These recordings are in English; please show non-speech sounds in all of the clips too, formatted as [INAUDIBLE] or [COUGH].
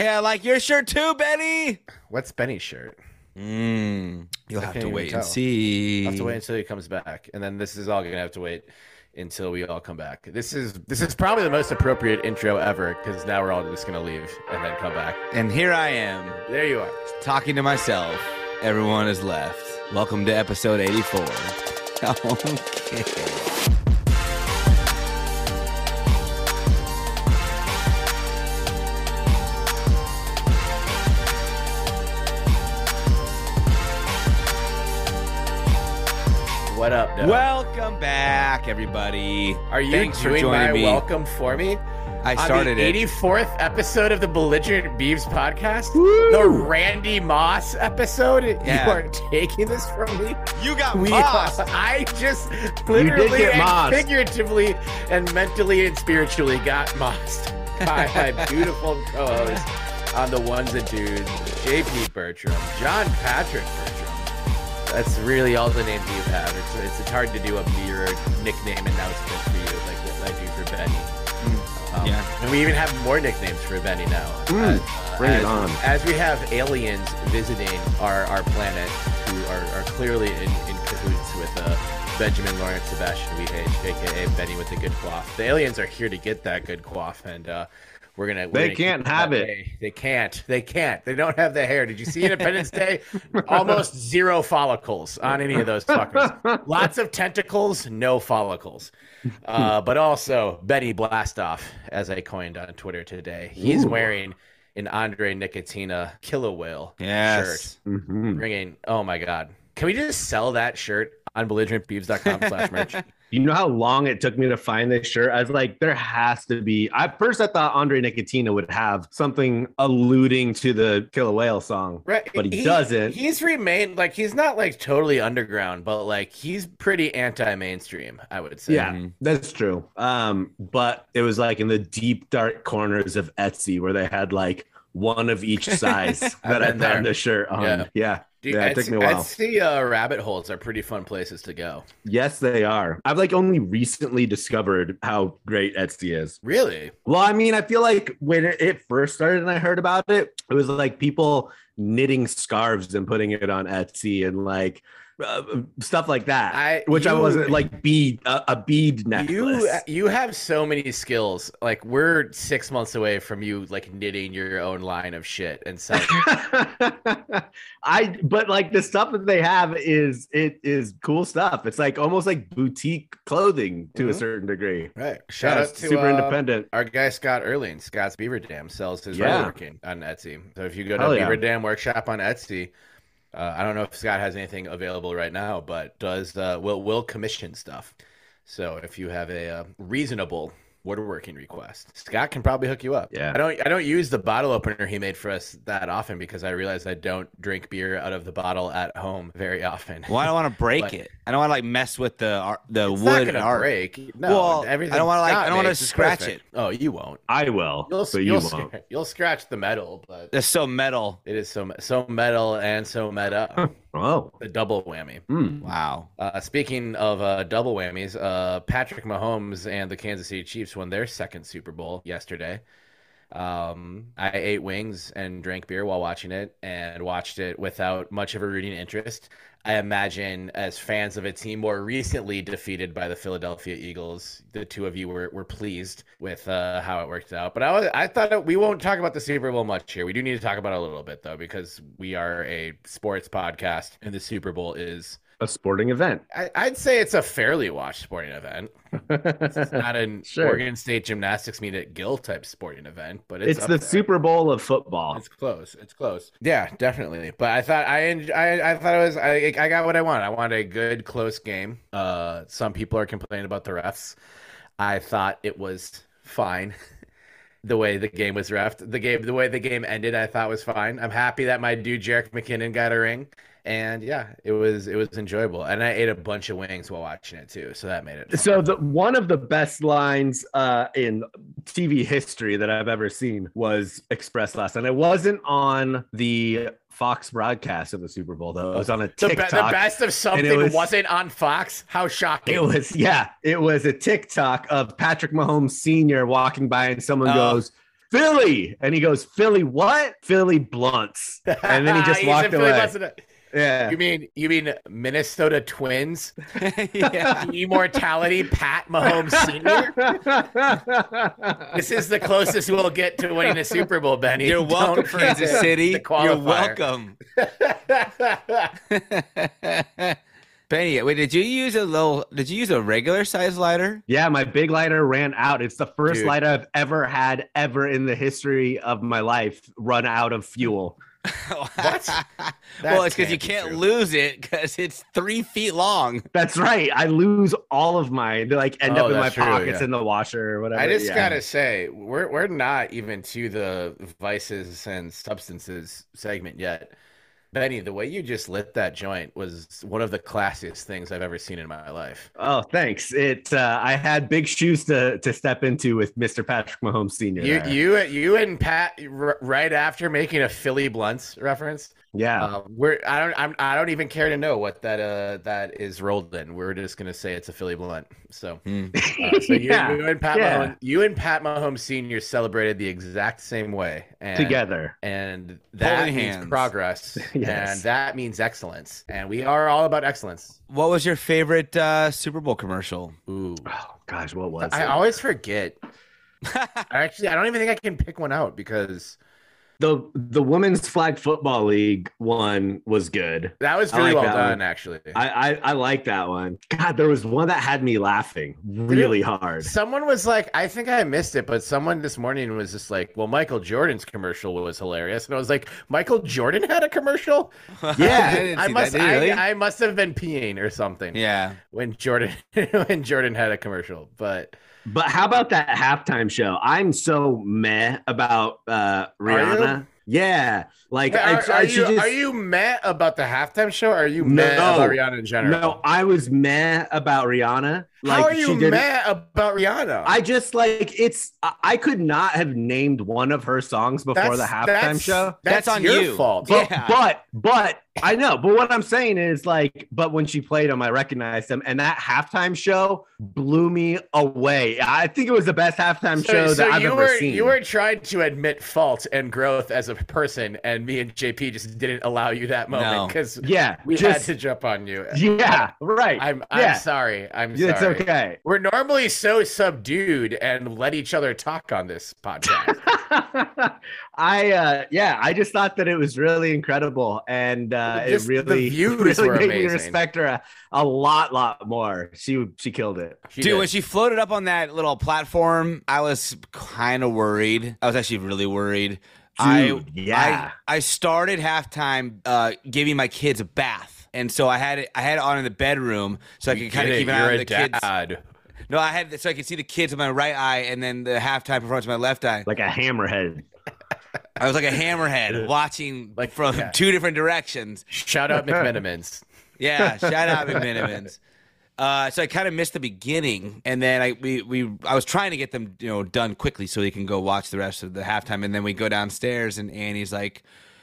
Hey, I like your shirt too, Benny. What's Benny's shirt? Mm, you'll I have can't to even wait and see. I'll have to wait until he comes back, and then this is all gonna have to wait until we all come back. This is this is probably the most appropriate intro ever because now we're all just gonna leave and then come back. And here I am, There you are. talking to myself. Everyone is left. Welcome to episode 84. [LAUGHS] Okay. What up, Doug? Welcome back, everybody. are you Thanks for doing joining my me. welcome for me? I started on the it. 84th episode of the Belligerent Beavs podcast, the Randy Moss episode. Yeah. You are taking this from me. You got We are, I just literally and mossed. figuratively and mentally and spiritually got mossed [LAUGHS] by my beautiful co-host on the ones and dudes, JP Bertram, John Patrick Bertram. That's really all the names you have. It's, it's, it's hard to do a beer nickname announcement for you like that I do for Benny. Um, Yeah. And we even have more nicknames for Benny now. Mm, As, uh, bring it on. As we have aliens visiting our, our planet who are, are clearly in, in cahoots with uh, Benjamin Lawrence Sebastian Weehage, aka Benny with the good quaff. The aliens are here to get that good quaff, and uh, we're gonna. we're They gonna can't have it. day. They can't. They can't. They don't have the hair. Did you see Independence Day? [LAUGHS] Almost zero follicles on any of those fuckers. [LAUGHS] Lots of tentacles, no follicles. Uh, but also Betty Blastoff, as I coined on Twitter today. He's Ooh. wearing an Andre Nickatina Killer Whale Yes. shirt. Mhm. Bringing, oh my god, can we just sell that shirt on belligerentbeavs.com slash merch? [LAUGHS] You know how long it took me to find this shirt? I was like, there has to be. At first, I thought Andre Nickatina would have something alluding to the Killer Whale song, Right, but he, doesn't. He's remained like he's not like totally underground, but like he's pretty anti-mainstream. I would say. yeah, that's true. Um, but it was like in the deep dark corners of Etsy where they had like one of each size [LAUGHS] that I there. found the shirt on. Yeah. Yeah. Dude, Yeah, it took me a while. Etsy uh, rabbit holes are pretty fun places to go. Yes, they are. I've like only recently discovered how great Etsy is. Really? Well, I mean, I feel like when it- it first started and I heard about it, it was like people knitting scarves and putting it on Etsy and like uh, stuff like that. I which I wasn't [LAUGHS] like bead a, a bead You necklace. you have so many skills. Like we're six months away from you like knitting your own line of shit and selling. [LAUGHS] I but like the stuff that they have is it is cool stuff. It's like almost like boutique clothing to a Mhm. certain degree. right. Shout Yeah, out to super uh, independent. Our guy Scott Erling, Scott's Beaver Dam sells his Yeah. working on Etsy. So if you go to Hell yeah. Beaver Dam Workshop on Etsy, uh, I don't know if Scott has anything available right now, but does uh, will will commission stuff. So if you have a uh, reasonable woodworking request, Scott can probably hook you up. Yeah. I don't I don't use the bottle opener he made for us that often because I realize I don't drink beer out of the bottle at home very often. Well, I don't want to break But- it. I don't want to like mess with the ar- the It's not wood gonna art. break. No, Well, everything I don't wanna, like- Scott I don't wanna scratch it. Oh, you won't. I will, You'll but you'll, you won't. you'll scratch the metal, but it's so metal. it is so so metal and so meta. [LAUGHS] Oh. the double whammy. Hmm. Wow. Uh, speaking of uh, double whammies, uh, Patrick Mahomes and the Kansas City Chiefs won their second Super Bowl yesterday. Um, I ate wings and drank beer while watching it, and watched it without much of a rooting interest. I imagine, as fans of a team more recently defeated by the Philadelphia Eagles, the two of you were, were pleased with uh, how it worked out. But I was, I thought we won't talk about the Super Bowl much here. We do need to talk about it a little bit though, because we are a sports podcast, and the Super Bowl is A sporting event. I, I'd say it's a fairly watched sporting event. It's not [LAUGHS] an Sure. Oregon State gymnastics meet at Gill type sporting event, but it's, it's the there. Super Bowl of football. It's close. It's close. Yeah, definitely. But I thought I I, I thought it was I I got what I wanted. I wanted a good close game. Uh, some people are complaining about the refs. I thought it was fine. [LAUGHS] The way the game was refed, the game, the way the game ended, I thought was fine. I'm happy that my dude Jerick McKinnon got a ring, and yeah, it was it was enjoyable. And I ate a bunch of wings while watching it too, so that made it. Fun. So the one of the best lines uh, in TV history that I've ever seen was expressed last, and it wasn't on the Fox broadcast of the Super Bowl though. It was on a the, be- TikTok. the best of something was- wasn't on Fox. How shocking! It was yeah, it was a TikTok of Patrick Mahomes Senior walking by, and someone Oh. goes, Philly, and he goes, Philly what? Philly blunts, [LAUGHS] and then he just walked away. Blunts and- Yeah, You mean you mean Minnesota Twins? [LAUGHS] yeah. Immortality, Pat Mahomes Senior. [LAUGHS] This is the closest we'll get to winning a Super Bowl, Benny. You're welcome, Don't Kansas City. You're welcome. [LAUGHS] Benny, wait, did you use a little? Did you use a regular size lighter? yeah. My big lighter ran out. It's the first Dude. lighter I've ever had ever in the history of my life run out of fuel. [LAUGHS] what? well, it's because you can't be true. lose it because it's three feet long. That's right. I lose all of mine. They like end Oh, up in my true, pockets yeah. in the washer or whatever. I just Yeah. gotta say, we're we're not even to the vices and substances segment yet. Benny, the way you just lit that joint was one of the classiest things I've ever seen in my life. Oh, thanks. It. Uh, I had big shoes to to step into with Mr. Patrick Mahomes Senior. You there. you you and Pat r- right after making a Philly Blunts reference. yeah. Uh, we're I don't I'm, I don't even care to know what that uh that is rolled in. We're just gonna say it's a Philly blunt. So, Hmm. uh, [LAUGHS] so you, Yeah, you and Pat yeah. Mahomes, you and Pat Mahomes Senior celebrated the exact same way and, Together. and that Holding means hands. progress, [LAUGHS] Yes. and that means excellence, and we are all about excellence. What was your favorite uh, Super Bowl commercial? Ooh, Oh gosh, what was I it? always forget. [LAUGHS] Actually, I don't even think I can pick one out because the the women's flag football league one was good. that was I really like well done. one. Actually, I, I I like that one. God, there was one that had me laughing really hard. Someone was like, I think I missed it, but someone this morning was just like, well, Michael Jordan's commercial was hilarious. And I was like, Michael Jordan had a commercial? [LAUGHS] Yeah, I, I must that. Did really? I, I must have been peeing or something yeah. when Jordan [LAUGHS] when Jordan had a commercial. But But how about that halftime show? I'm so meh about uh Rihanna. Yeah, like are, I, are I, you just, are you mad about the halftime show? Or are you No. mad about Rihanna in general? No, I was meh about Rihanna. Like How are she you didn't- mad about Rihanna? I just like it's. I- I could not have named one of her songs before the halftime that's- show. That's, That's on your you. fault. But, Yeah. but but I know. But what I'm saying is like, but when she played them, I recognized them, and that halftime show blew me away. I think it was the best halftime So, show so that I've you ever were seen. you were trying to admit fault and growth as a person, and me and JP just didn't allow you that moment No. because yeah, we just had to jump on you. yeah, right. I'm I'm yeah, sorry. I'm sorry. It's okay. We're normally so subdued and let each other talk on this podcast. [LAUGHS] I uh yeah, I just thought that it was really incredible and uh Just it the really, [LAUGHS] views really were made me respect her a, a lot lot more. She she killed it. She Dude, did. when she floated up on that little platform, I was kind of worried. I was actually really worried. I, yeah. I I started halftime uh, giving my kids a bath, and so I had it. I had it on in the bedroom so I could kind of keep an You're eye on a the kids. dad. No, I had so I could see the kids with my right eye, and then the halftime performance with my left eye. Like a hammerhead. I was like a hammerhead [LAUGHS] watching like from yeah. two different directions. Shout out McMenamins. [LAUGHS] Yeah, shout out McMenamins. Uh, so I kind of missed the beginning, and then I we, we I was trying to get them you know done quickly so they can go watch the rest of the halftime, and then we go downstairs, and Annie's like,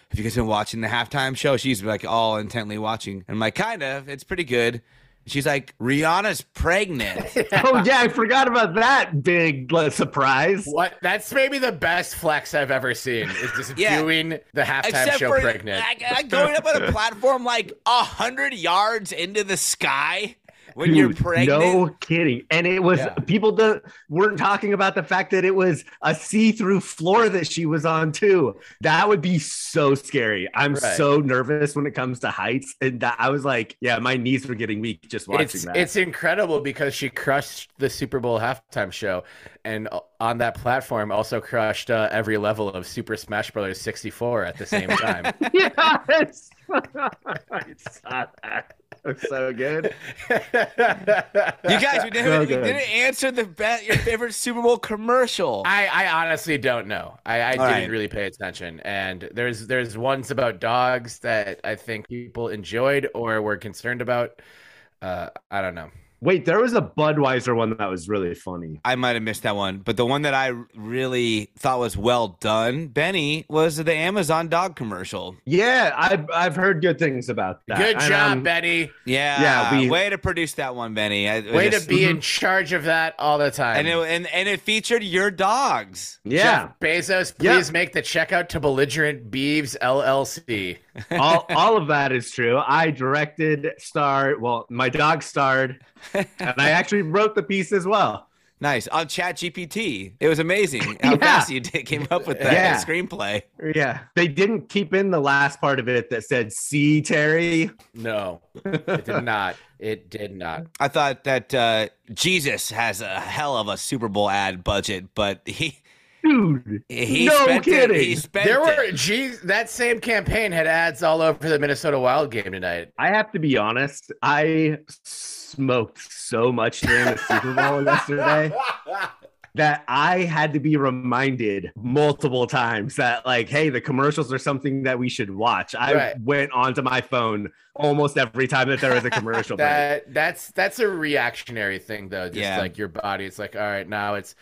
"Have you guys been watching the halftime show?" She's like all intently watching, and I'm like, "Kind of, it's pretty good." She's like, "Rihanna's pregnant." [LAUGHS] oh yeah, I forgot about that big like, surprise. What? That's maybe the best flex I've ever seen. Is just Yeah. viewing the halftime Except show for pregnant. like, like, going up on a [LAUGHS] platform like a hundred yards into the sky when Dude, you're pregnant. No kidding. And it was Yeah. people that weren't talking about the fact that it was a see-through floor that she was on too. That would be so scary. I'm Right. so nervous when it comes to heights. And that I was like, yeah, my knees were getting weak just watching it's that. it's incredible because she crushed the Super Bowl halftime show, and on that platform also crushed uh, every level of Super Smash Bros. 64 at the same time. [LAUGHS] yes. [LAUGHS] I saw that. It [LAUGHS] so good. You guys, we didn't, So we didn't answer the bet your favorite Super Bowl commercial. I, I honestly don't know. I, I didn't right. really pay attention, and there's there's ones about dogs that I think people enjoyed or were concerned about. Uh, I don't know. Wait, there was a Budweiser one that was really funny. I might have missed that one, but the one that I really thought was well done, Benny, was the Amazon dog commercial. Yeah, I've I've heard good things about that. Good And, job, um, Benny. Yeah, Yeah, we- way to produce that one, Benny. I, Way just- to be in charge of that all the time. and it, and and it featured your dogs. Yeah, Jeff Bezos, Yeah. please make the checkout to Belligerent Beavs LLC. All, all of that is true. I directed, starred. Well, my dog starred, [LAUGHS] and I actually wrote the piece as well. Nice on Chat GPT. It was amazing how Yeah. fast you did, came up with that Yeah. screenplay. Yeah, they didn't keep in the last part of it that said "See Terry." No, it did not. It did not. I thought that uh, Jesus has a hell of a Super Bowl ad budget, but he Dude, he No spent kidding. it. He spent There were, it. geez, that same campaign had ads all over the Minnesota Wild game tonight. I have to be honest. I smoked so much during the Super Bowl [LAUGHS] yesterday that I had to be reminded multiple times that, like, hey, the commercials are something that we should watch. I Right. went onto my phone almost every time that there was a commercial. break. That's that's a reactionary thing though. Just Yeah. like your body, it's like, all right, now it's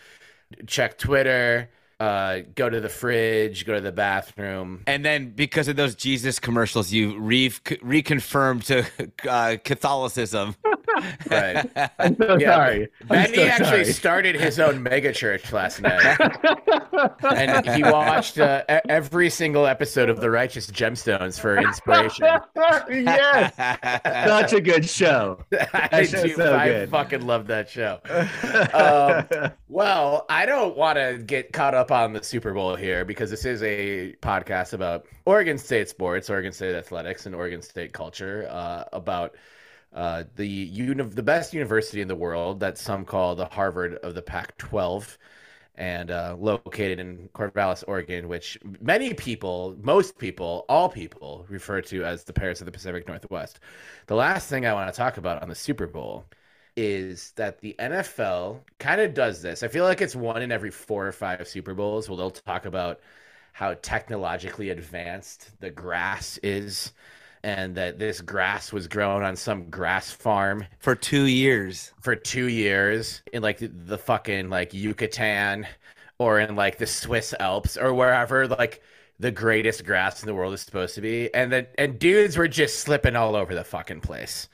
check Twitter, uh, go to the fridge, go to the bathroom. And then because of those Jesus commercials, you re- reconfirmed to [LAUGHS] uh, Catholicism. [LAUGHS] Right. [LAUGHS] I'm so Yeah, sorry. I'm Benny so actually sorry. started his own megachurch last night, and he watched uh, every single episode of The Righteous Gemstones for inspiration. yes, such a good show. I do. so I good. fucking love that show. Um, Well, I don't want to get caught up on the Super Bowl here because this is a podcast about Oregon State sports, Oregon State athletics, and Oregon State culture. Uh, about uh, the uni- the best university in the world that some call the Harvard of the Pac-12, and uh, located in Corvallis, Oregon, which many people, most people, all people refer to as the Paris of the Pacific Northwest. The last thing I want to talk about on the Super Bowl is that the NFL kind of does this. I feel like it's one in every four or five Super Bowls where they'll talk about how technologically advanced the grass is and that this grass was grown on some grass farm For two years. for two years in like the, the fucking like Yucatan or in like the Swiss Alps or wherever like the greatest grass in the world is supposed to be. And then and dudes were just slipping all over the fucking place.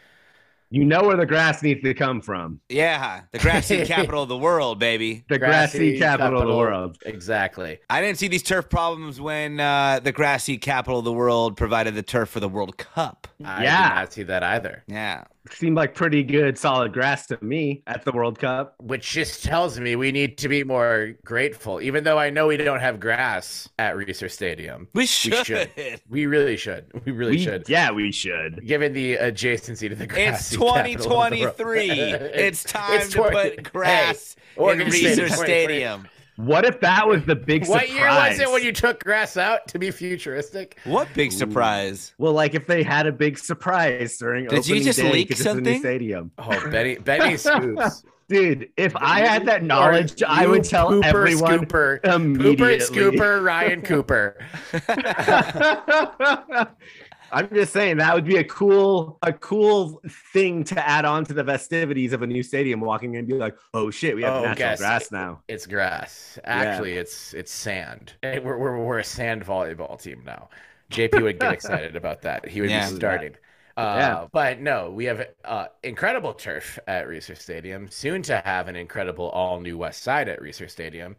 You know where the grass needs to come from. Yeah, the grassy [LAUGHS] capital of the world, baby. The grassy, capital, of the world. Exactly. I didn't see these turf problems when uh, the grassy capital of the world provided the turf for the World Cup. I Yeah. did not see that either. Yeah. Seemed like pretty good, solid grass to me at the World Cup. Which just tells me we need to be more grateful, even though I know we don't have grass at Reser Stadium. We should. should. We really should. We really We- should. Yeah, we should. Given the adjacency to the grass. It's grassy capital of the world. 2023. [LAUGHS] it's time It's to put grass Hey, in Oregon Reser is 23. Stadium. What if that was the big surprise? What surprise? year was it when you took grass out to be futuristic? What big surprise. Well, like if they had a big surprise during Did you just day leak 'cause it's a new something? stadium. Oh, Benny, Benny [LAUGHS] Scoops. Dude, if I had that knowledge, I would tell Pooper, everyone Scooper, immediately. Pooper, Scooper, Ryan Cooper. [LAUGHS] [LAUGHS] I'm just saying that would be a cool, a cool thing to add on to the festivities of a new stadium. Walking in and be like, "Oh shit, we have Oh, natural grass now." It's grass. Actually, it's it's sand. We're, we're we're a sand volleyball team now. JP would get excited about that. He would Yeah. be starting. Uh, Yeah. But no, we have uh, incredible turf at Reser Stadium. Soon to have an incredible all new West Side at Reser Stadium.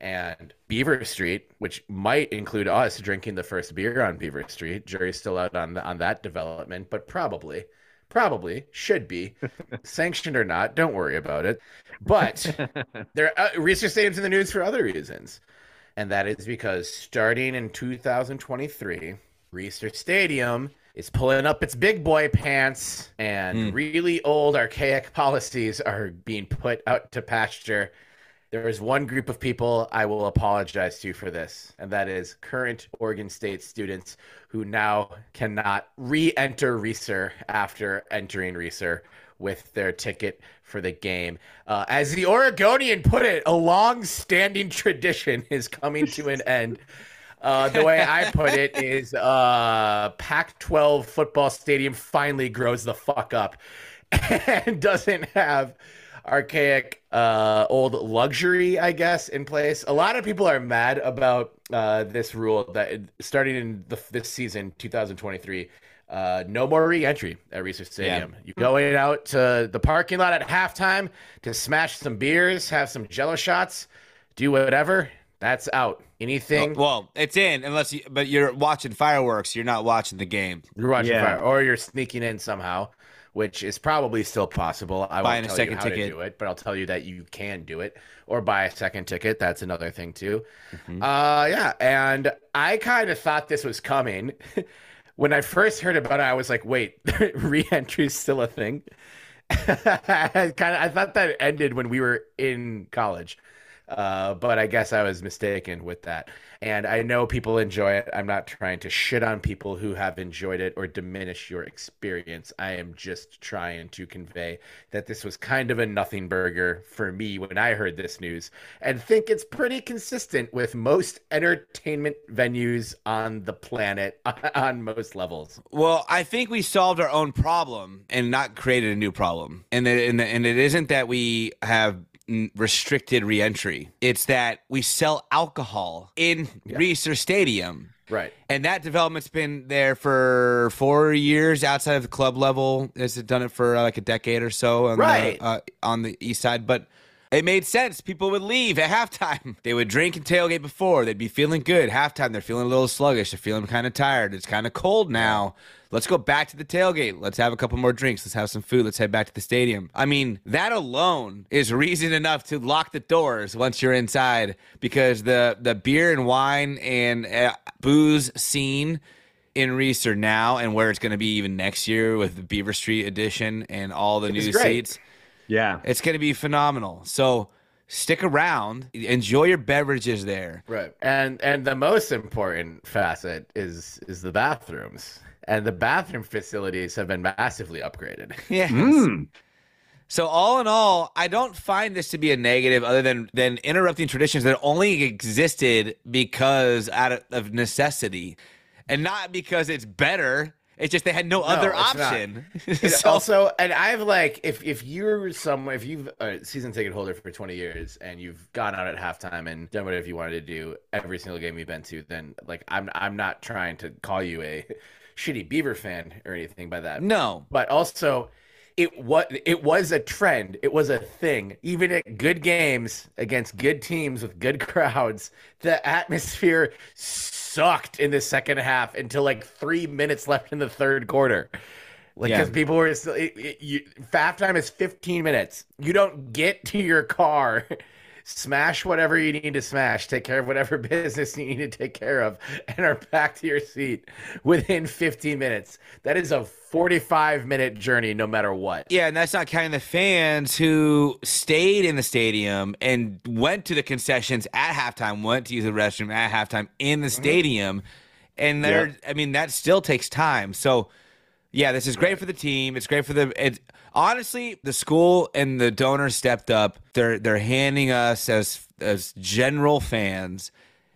And Beaver Street, which might include us drinking the first beer on Beaver Street. Jury's still out on on that development, but probably, probably should be [LAUGHS] sanctioned or not. Don't worry about it. But [LAUGHS] there, uh, Reser Stadium's in the news for other reasons, and that is because starting in 2023, Reser Stadium is pulling up its big boy pants, and Mm. really old, archaic policies are being put out to pasture. There is one group of people I will apologize to for this, and that is current Oregon State students who now cannot re-enter Reser after entering Reser with their ticket for the game. Uh, as the Oregonian put it, a long-standing tradition is coming to an end. Uh, the way I put it is uh, Pac-12 football stadium finally grows the fuck up. [LAUGHS] and doesn't have archaic uh old luxury i guess in place a lot of people are mad about uh this rule that starting in the, this season 2023 uh, no more re-entry at Reser Stadium. Yeah. You going out to the parking lot at halftime to smash some beers, have some Jello shots, do whatever. That's out. Anything? Well, it's in unless you, but you're watching fireworks. You're not watching the game. You're watching yeah. fire, or you're sneaking in somehow which is probably still possible. I won't tell you how ticket. to do it, but I'll tell you that you can do it, or buy a second ticket. That's another thing too. Mm-hmm. Uh, yeah, and I kind of thought this was coming. [LAUGHS] when I first heard about it, I was like, "Wait, [LAUGHS] re-entry is still a thing." [LAUGHS] I kind of I thought that ended when we were in college. Uh, but I guess I was mistaken with that. And I know people enjoy it. I'm not trying to shit on people who have enjoyed it or diminish your experience. I am just trying to convey that this was kind of a nothing burger for me when I heard this news and think it's pretty consistent with most entertainment venues on the planet [LAUGHS] on most levels. Well, I think we solved our own problem and not created a new problem. And, and, and it isn't that we have restricted reentry. It's that we sell alcohol in yeah. Stadium. Right. And that development's been there for four years outside of the club level. Has it done it for uh, like a decade or so on, right. the, uh, on the east side? But it made sense. People would leave at [LAUGHS] halftime. They would drink and tailgate before. They'd be feeling good. Halftime, they're feeling a little sluggish. They're feeling kind of tired. It's kind of cold now. Let's go back to the tailgate. Let's have a couple more drinks. Let's have some food. Let's head back to the stadium. I mean, that alone is reason enough to lock the doors once you're inside because the the beer and wine and uh, booze scene in Reser now and where it's going to be even next year with the Beaver Street edition and all the new seats. Yeah. It's going to be phenomenal. So stick around, enjoy your beverages there. Right. And and the most important facet is is the bathrooms and the bathroom facilities have been massively upgraded. [LAUGHS] Yeah. Mm. So all in all, I don't find this to be a negative, other than than interrupting traditions that only existed because out of necessity, and not because it's better. It's just they had no, no other option. [LAUGHS] so, also, and I've like, if if you're someone, if you've a season ticket holder for 20 years and you've gone out at halftime and done whatever you wanted to do every single game you've been to, then like I'm I'm not trying to call you a shitty Beaver fan or anything by that. No, but also it was it was a trend. It was a thing. Even at good games against good teams with good [LAUGHS] crowds, the atmosphere sucked in the second half until like three minutes left in the third quarter. Like, because yeah. people were still, it, it, you, halftime is 15 minutes. You don't get to your car [LAUGHS] smash whatever you need to smash, take care of whatever [LAUGHS] business you need to take care of, and are back to your seat within 15 minutes. That is a 45 minute journey, no matter what. Yeah, and that's not counting the fans who stayed in the stadium and went to the concessions at halftime, went to use the restroom at halftime in the mm-hmm. stadium. Mm-hmm. And there, yeah. I mean, that still takes time. So, yeah, this is great for the team. It's great for the. It, honestly, the school and the donors stepped up. They're they're handing us as as general fans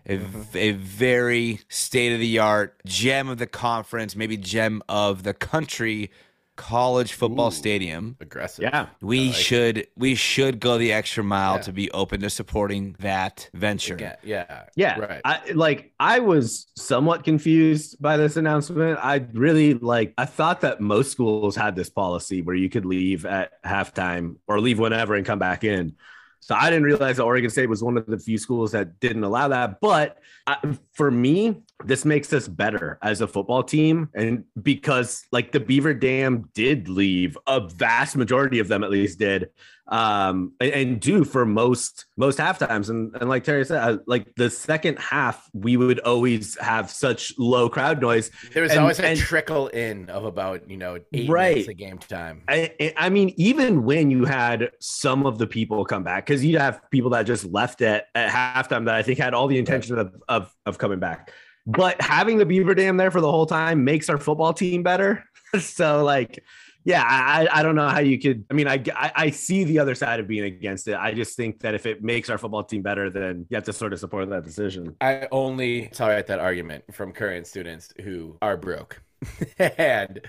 a, mm-hmm. a very state of the art gem of the conference, maybe gem of the country college football Ooh, stadium. Aggressive. Yeah. We like should it. we should go the extra mile yeah. to be open to supporting that venture. Yeah. Yeah. yeah. Right. I, like I was somewhat confused by this announcement. I really like I thought that most schools had this policy where you could leave at halftime or leave whenever and come back in. So I didn't realize that Oregon State was one of the few schools that didn't allow that. But I, for me, this makes us better as a football team. And because like the Beaver Dam did leave, a vast majority of them at least did, um, and, and do for most most half times. And, and like Terry said, uh, like the second half, we would always have such low crowd noise. There was and, always a and, trickle in of about, you know, eight right. minutes of game time. I, I mean, even when you had some of the people come back, because you'd have people that just left at, at halftime that I think had all the intention of, of, of coming back. But having the Beaver Dam there for the whole time makes our football team better. [LAUGHS] so like, yeah, I, I don't know how you could. I mean, I, I, I see the other side of being against it. I just think that if it makes our football team better, then you have to sort of support that decision. I only tolerate that argument from current students who are broke, [LAUGHS] and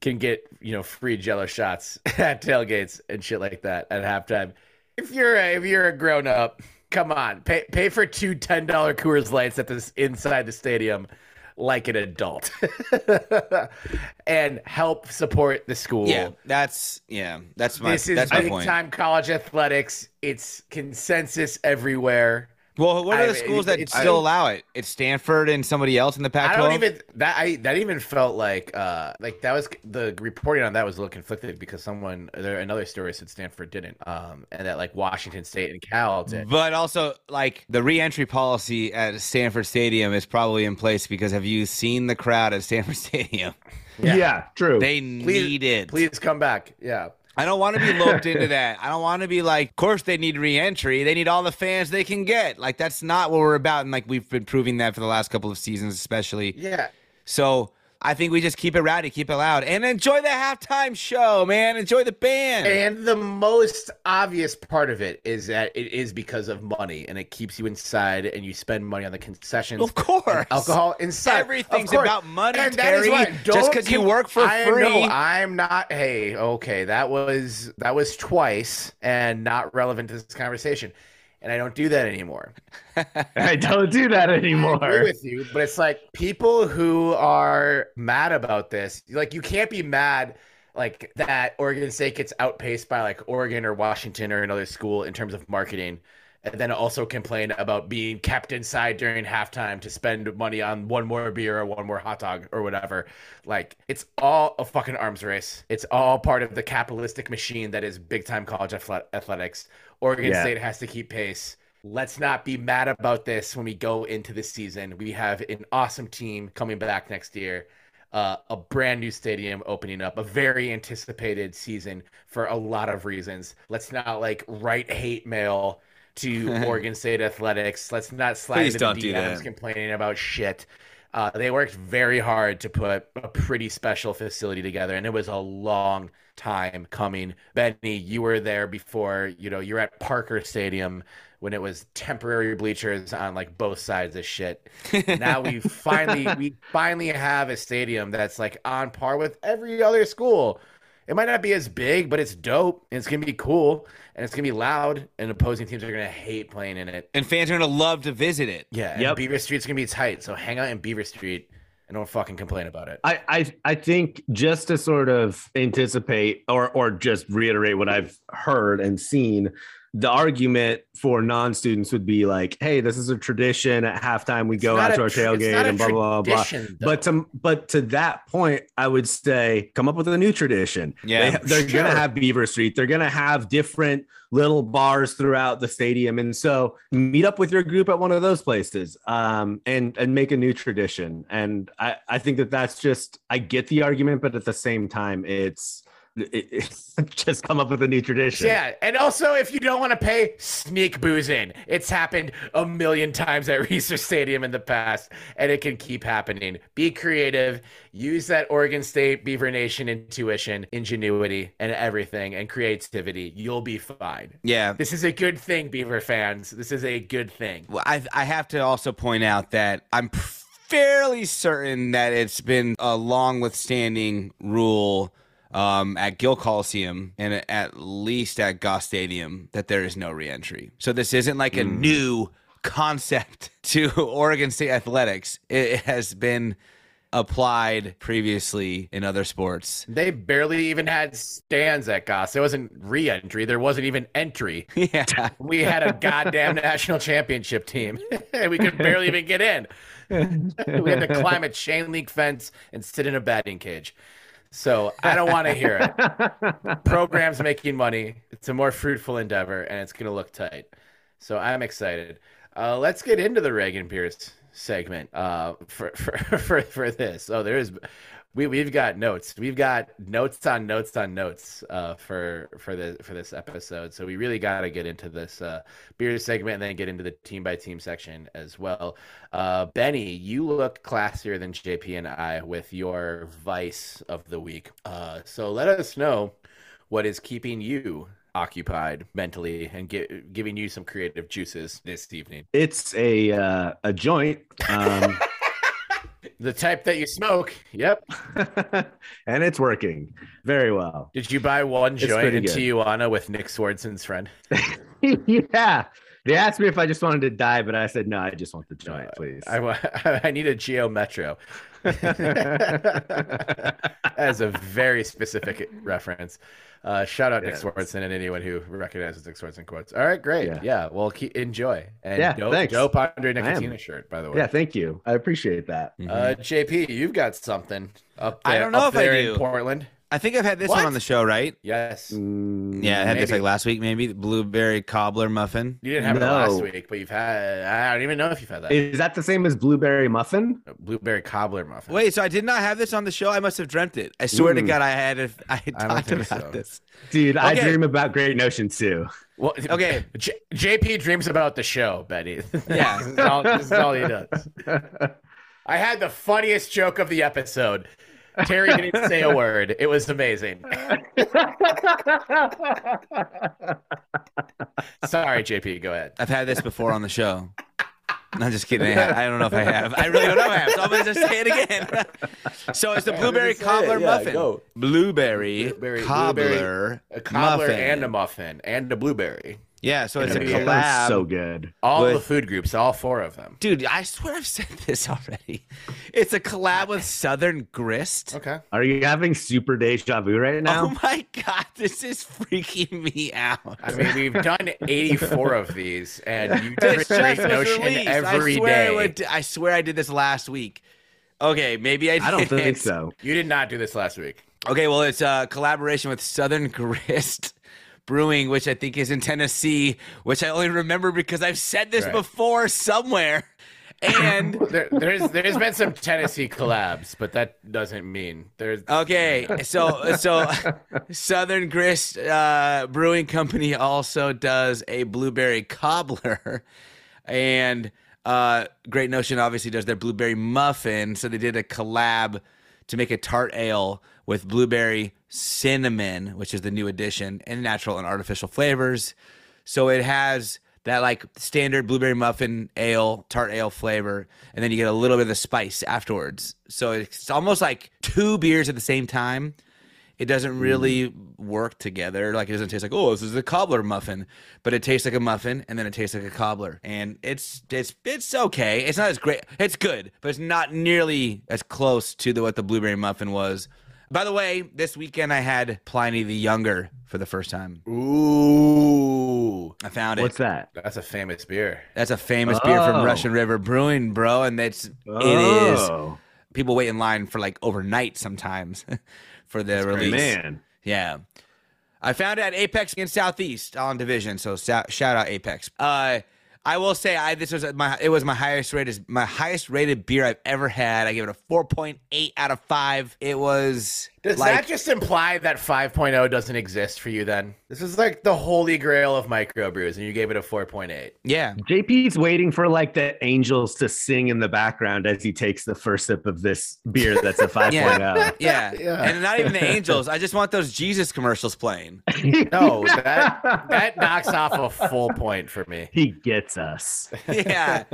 can get you know free Jello shots [LAUGHS] at tailgates and shit like that at halftime. If you're a, if you're a grown up, come on, pay pay for two ten dollar Coors Lights at this inside the stadium like an adult [LAUGHS] and help support the school. Yeah, that's yeah, that's my this is that's my big point. time college athletics. It's consensus everywhere. Well, what are I- the schools that it's- still allow it? It's Stanford and somebody else in the Pac-12. I don't even that I that even felt like uh like that was the reporting on that was a little conflicted because someone there another story said Stanford didn't um and that like Washington State and Cal did. But also, like the re-entry policy at Stanford Stadium is probably in place because have you seen the crowd at Stanford [LAUGHS] Stadium? Yeah. Yeah, true. They Please- need it. Please come back. Yeah. I don't want to be looped into [LAUGHS] that. I don't want to be like, of course they need re-entry. They need all the fans they can get. Like that's not what we're about, and like we've been proving that for the last couple of seasons, especially. Yeah. So I think we just keep it rowdy, keep it loud, and enjoy the halftime show, man. Enjoy the band. And the most obvious part of it is that it is because of money and it keeps you inside and you spend money on the concessions. of course, and alcohol inside. Everything's about money, And that is Terry. why- Just because you work for I free. know, I'm not. Hey, okay, that was that was twice and not relevant to this conversation, and I don't do that anymore. [LAUGHS] I don't do that I agree anymore. with you, but it's like people who are mad about this, like you can't be mad like that Oregon State gets outpaced by like Oregon or Washington or another school in terms of marketing. And then also complain about being kept inside during halftime to spend money on one more beer or one more hot dog or whatever. Like it's all a fucking arms race. It's all part of the capitalistic machine that is big time college athletics. Oregon Yeah. State has to keep pace. Let's not be mad about this when we go into the season. We have an awesome team coming back next year, uh, a brand new stadium opening up, a very anticipated season for a lot of reasons. Let's not like write hate mail to [LAUGHS] Oregon State athletics. Let's not slide Please into the DMs complaining about shit. Uh, they worked very hard to put a pretty special facility together, and it was a long time coming. Benny, you were there before. You know, you're at Parker Stadium when it was temporary bleachers on like both sides of shit. Now we [LAUGHS] finally we finally have a stadium that's like on par with every other school. It might not be as big, but it's dope and it's gonna be cool and it's gonna be loud and opposing teams are gonna hate playing in it. and fans are gonna love to visit it. Yeah, and Yep. Beaver Street's gonna be tight, so hang out in Beaver Street and don't fucking complain about it. I, I I think just to sort of anticipate or or just reiterate what I've heard and seen, the argument for non-students would be like, "Hey, this is a tradition. At halftime, we It's go out to our tailgate and blah blah blah." blah. But to but to that point, I would say come up with a new tradition. Yeah, they, are sure. gonna have Beaver Street. They're gonna have different little bars throughout the stadium, and so meet up with your group at one of those places, um, and and make a new tradition. And I I think that that's just I get the argument, but at the same time, it's it, it's [LAUGHS] just come up with a new tradition. Yeah, and also if you don't want to pay, sneak booze in. It's happened a million times at [LAUGHS] Reser Stadium in the past, and it can keep happening. Be creative. Use that Oregon State Beaver Nation intuition, ingenuity, and everything, and creativity. You'll be fine. Yeah. This is a good thing, Beaver fans. This is a good thing. Well, I I have to also point out that I'm fairly certain that it's been a long withstanding rule um, at Gill Coliseum and at least at Goss Stadium that there is no reentry. So this isn't like a new concept [LAUGHS] to Oregon State athletics. It has been applied previously in other sports. They barely even had stands at Goss. There wasn't re-entry. There wasn't even entry. [LAUGHS] Yeah. We had a goddamn national championship team. And [LAUGHS] we could barely even get in. we had to climb a chain link fence and sit in a batting cage. So [LAUGHS] I don't want to hear it. Program's making money. It's a more fruitful endeavor, and it's going to look tight. So I'm excited. Uh, let's get into the Reagan Pierce segment uh, for, [LAUGHS] for for for this. Oh, there's we we've got notes. We've got notes on notes on notes uh, for for the for this episode. So we really got to get into this uh, beer segment and then get into the team by team section as well. Uh, Benny, you look classier than JP and I with your vice of the week. Uh, so let us know what is keeping you occupied mentally and get, giving you some creative juices this evening. It's a uh, a joint. Um, The type that you smoke. Yep. [LAUGHS] and it's working very well. Did you buy one It's joint in good. Tijuana with Nick Swardson's friend? [LAUGHS] yeah. They asked me if I just wanted to die, but I said no. I just want the joint, please. I, wa- [LAUGHS] I need a Geo Metro. As [LAUGHS] a very specific reference. Uh, shout out Yes. Nick Swardson and anyone who recognizes Nick Swardson quotes. All right, great. Yeah, Yeah. well, keep, enjoy. And Yeah, dope, thanks. dope Andre am. Nickatina shirt, by the way. yeah, thank you. I appreciate that. Uh, JP, you've got something up there. I don't know up if I there do. in Portland. I think I've had this What? one on the show, right? Yes. Mm, Yeah, I had this like last week, maybe the blueberry cobbler muffin. You didn't have it last week, but you've had. I don't even know if you've had that. Is that the same as blueberry muffin? Blueberry cobbler muffin. Wait, so I did not have this on the show. I must have dreamt it. I swear to Mm. God, I had it. I had I talked about so. this. Dude, I dream about great notions too. Well, Okay. [LAUGHS] J- JP dreams about the show, Betty. [LAUGHS] Yeah. this, is all, this is all he does. [LAUGHS] I had the funniest joke of the episode. Terry didn't say a [LAUGHS] word. It was amazing. Sorry, JP. Go ahead. I've had this before on the show. I'm just kidding. I I don't know if I [LAUGHS] have. I really don't know if I have. So I'm gonna just say it again. so it's the blueberry Just say it. cobbler Yeah, muffin. go. Blueberry, Blueberry- cobbler, blueberry- A cobbler muffin. and a muffin and a blueberry. Yeah. So it's a a beer. collab. so good. All With- the food groups, all four of them. Dude, I swear I've said [LAUGHS] this already. It's a collab with Southern Grist. Okay. Are you having super deja vu right now? Oh my god, this is freaking me out. I mean, we've done 84 of these, and you This drink just Great was Notion released. every I swear I, day. would- I swear I did this last week. Okay, maybe I did. I don't think so. You did not do this last week. Okay, well, it's a collaboration with Southern Grist Brewing, which I think is in Tennessee, which I only remember because I've said this Right. before somewhere. And [LAUGHS] There, there's there's been some Tennessee collabs, but that doesn't mean there's. okay, so so [LAUGHS] Southern Grist uh, Brewing Company also does a blueberry cobbler, and uh, Great Notion obviously does their blueberry muffin. So they did a collab to make a tart ale with blueberry cinnamon, which is the new addition, and natural and artificial flavors. So it has that like standard blueberry muffin ale, tart ale flavor, and then you get a little bit of the spice afterwards. So it's almost like two beers at the same time. It doesn't really mm. work together. Like it doesn't taste like, oh, this is a cobbler muffin, but it tastes like a muffin, and then it tastes like a cobbler, and it's it's it's okay. It's not as great. It's good, but it's not nearly as close to the what the blueberry muffin was. By the way, this weekend I had Pliny the Younger for the first time. Ooh, I found it. What's that? that's a famous beer. That's a famous beer from Oh. Russian River Brewing, bro, and it's it is. Oh, People wait in line for like overnight sometimes [LAUGHS] for the release. man. Yeah. I found it at Apex in Southeast on Division, so sa- shout out Apex. Uh, I will say I this was my it was my highest rated my highest rated beer I've ever had. I gave it a four point eight out of five. It was Does like that just imply that 5.0 doesn't exist for you then? This is like the holy grail of microbrews, and you gave it a 4.8. yeah. JP's waiting for like the angels to sing in the background as he takes the first sip of this beer that's a [LAUGHS] oh. 5.0. [LAUGHS] Yeah. [LAUGHS] Yeah. and not even the Angels. I just want those Jesus commercials playing. No, that that knocks off a full point for me. he gets us. Yeah,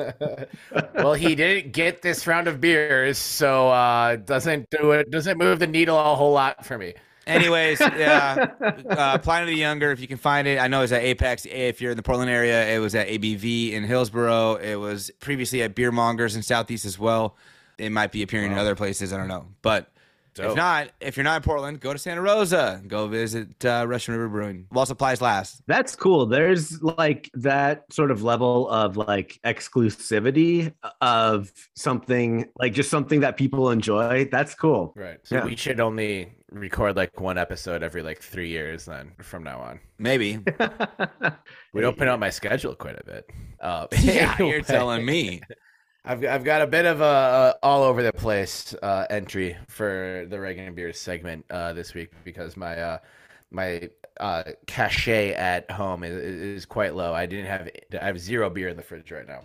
well, he didn't get this round of beers, so uh, doesn't do it. Doesn't move the needle a whole lot for me. Anyways, [LAUGHS] yeah, uh, Pliny the Younger, if you can find it, I know it's at Apex. If you're in the Portland area, it was at ABV in Hillsboro. It was previously at Beer Mongers in Southeast as well. It might be appearing in other places. I don't know, but if not, if you're not in Portland, go to Santa Rosa. Go visit uh, Russian River Brewing. While supplies last. That's cool. There's like that sort of level of like exclusivity of something like just something that people enjoy. That's cool. Right. So Yeah. we should only record like one episode every like three years then from now on. Maybe. [LAUGHS] Would open up my schedule quite a bit. Uh, [LAUGHS] yeah, you're telling me. [LAUGHS] I've I've got a bit of a, all over the place uh, entry for the Reagan Beers segment uh, this week because my uh, my uh, cachet at home is, is quite low. I didn't have I have zero beer in the fridge right now.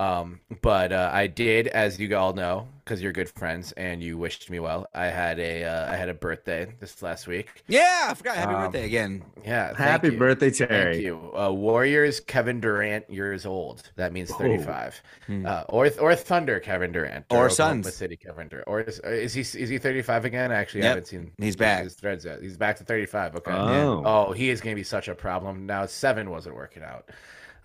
Um, but uh, I did, as you all know, because you're good friends and you wished me well. I had a uh, I had a birthday this last week. Yeah, I forgot. Happy Um, birthday again. Yeah, thank Happy you. birthday, Thank you. Uh, Warriors Kevin Durant years old. That means 35. Hmm. Uh, or or Thunder Kevin Durant. Or Oklahoma Suns. City Kevin Durant. Or is, is he is he 35 again? I actually Yep. haven't seen He's back. his threads yet. He's back to 35. Okay. Oh. Oh, he is going to be such a problem. Now seven wasn't working out.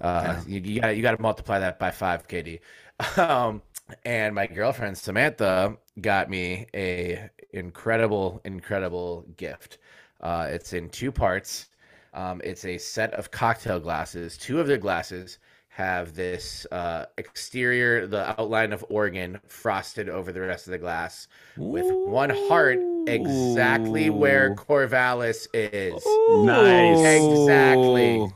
Uh, you, you got you got to multiply that by five, KD. [LAUGHS] Um, and my girlfriend Samantha got me a incredible, incredible gift. Uh, it's in two parts. Um, it's a set of cocktail glasses. Two of the glasses have this uh, exterior, the outline of Oregon frosted over the rest of the glass, with one heart exactly where Corvallis is. Nice. Exactly. [LAUGHS]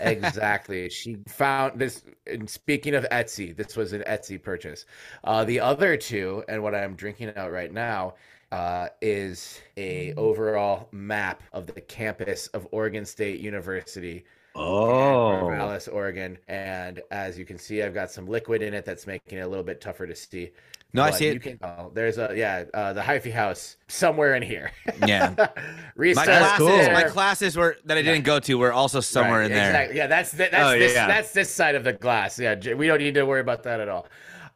Exactly. She found this. And speaking of Etsy, this was an Etsy purchase. Uh, the other two, and what I'm drinking out right now, uh, is a overall map of the campus of Oregon State University. Oh. Corvallis, Oregon. And as you can see, I've got some liquid in it that's making it a little bit tougher to see. No, I But see You it. can, oh, there's a yeah, uh, the hyphy house somewhere in here. Yeah. [LAUGHS] My classes, cool. my classes were that I didn't go to were also somewhere Right, in there. Yeah, that's the, that's Oh, this yeah. that's this side of the glass. Yeah, we don't need to worry about that at all.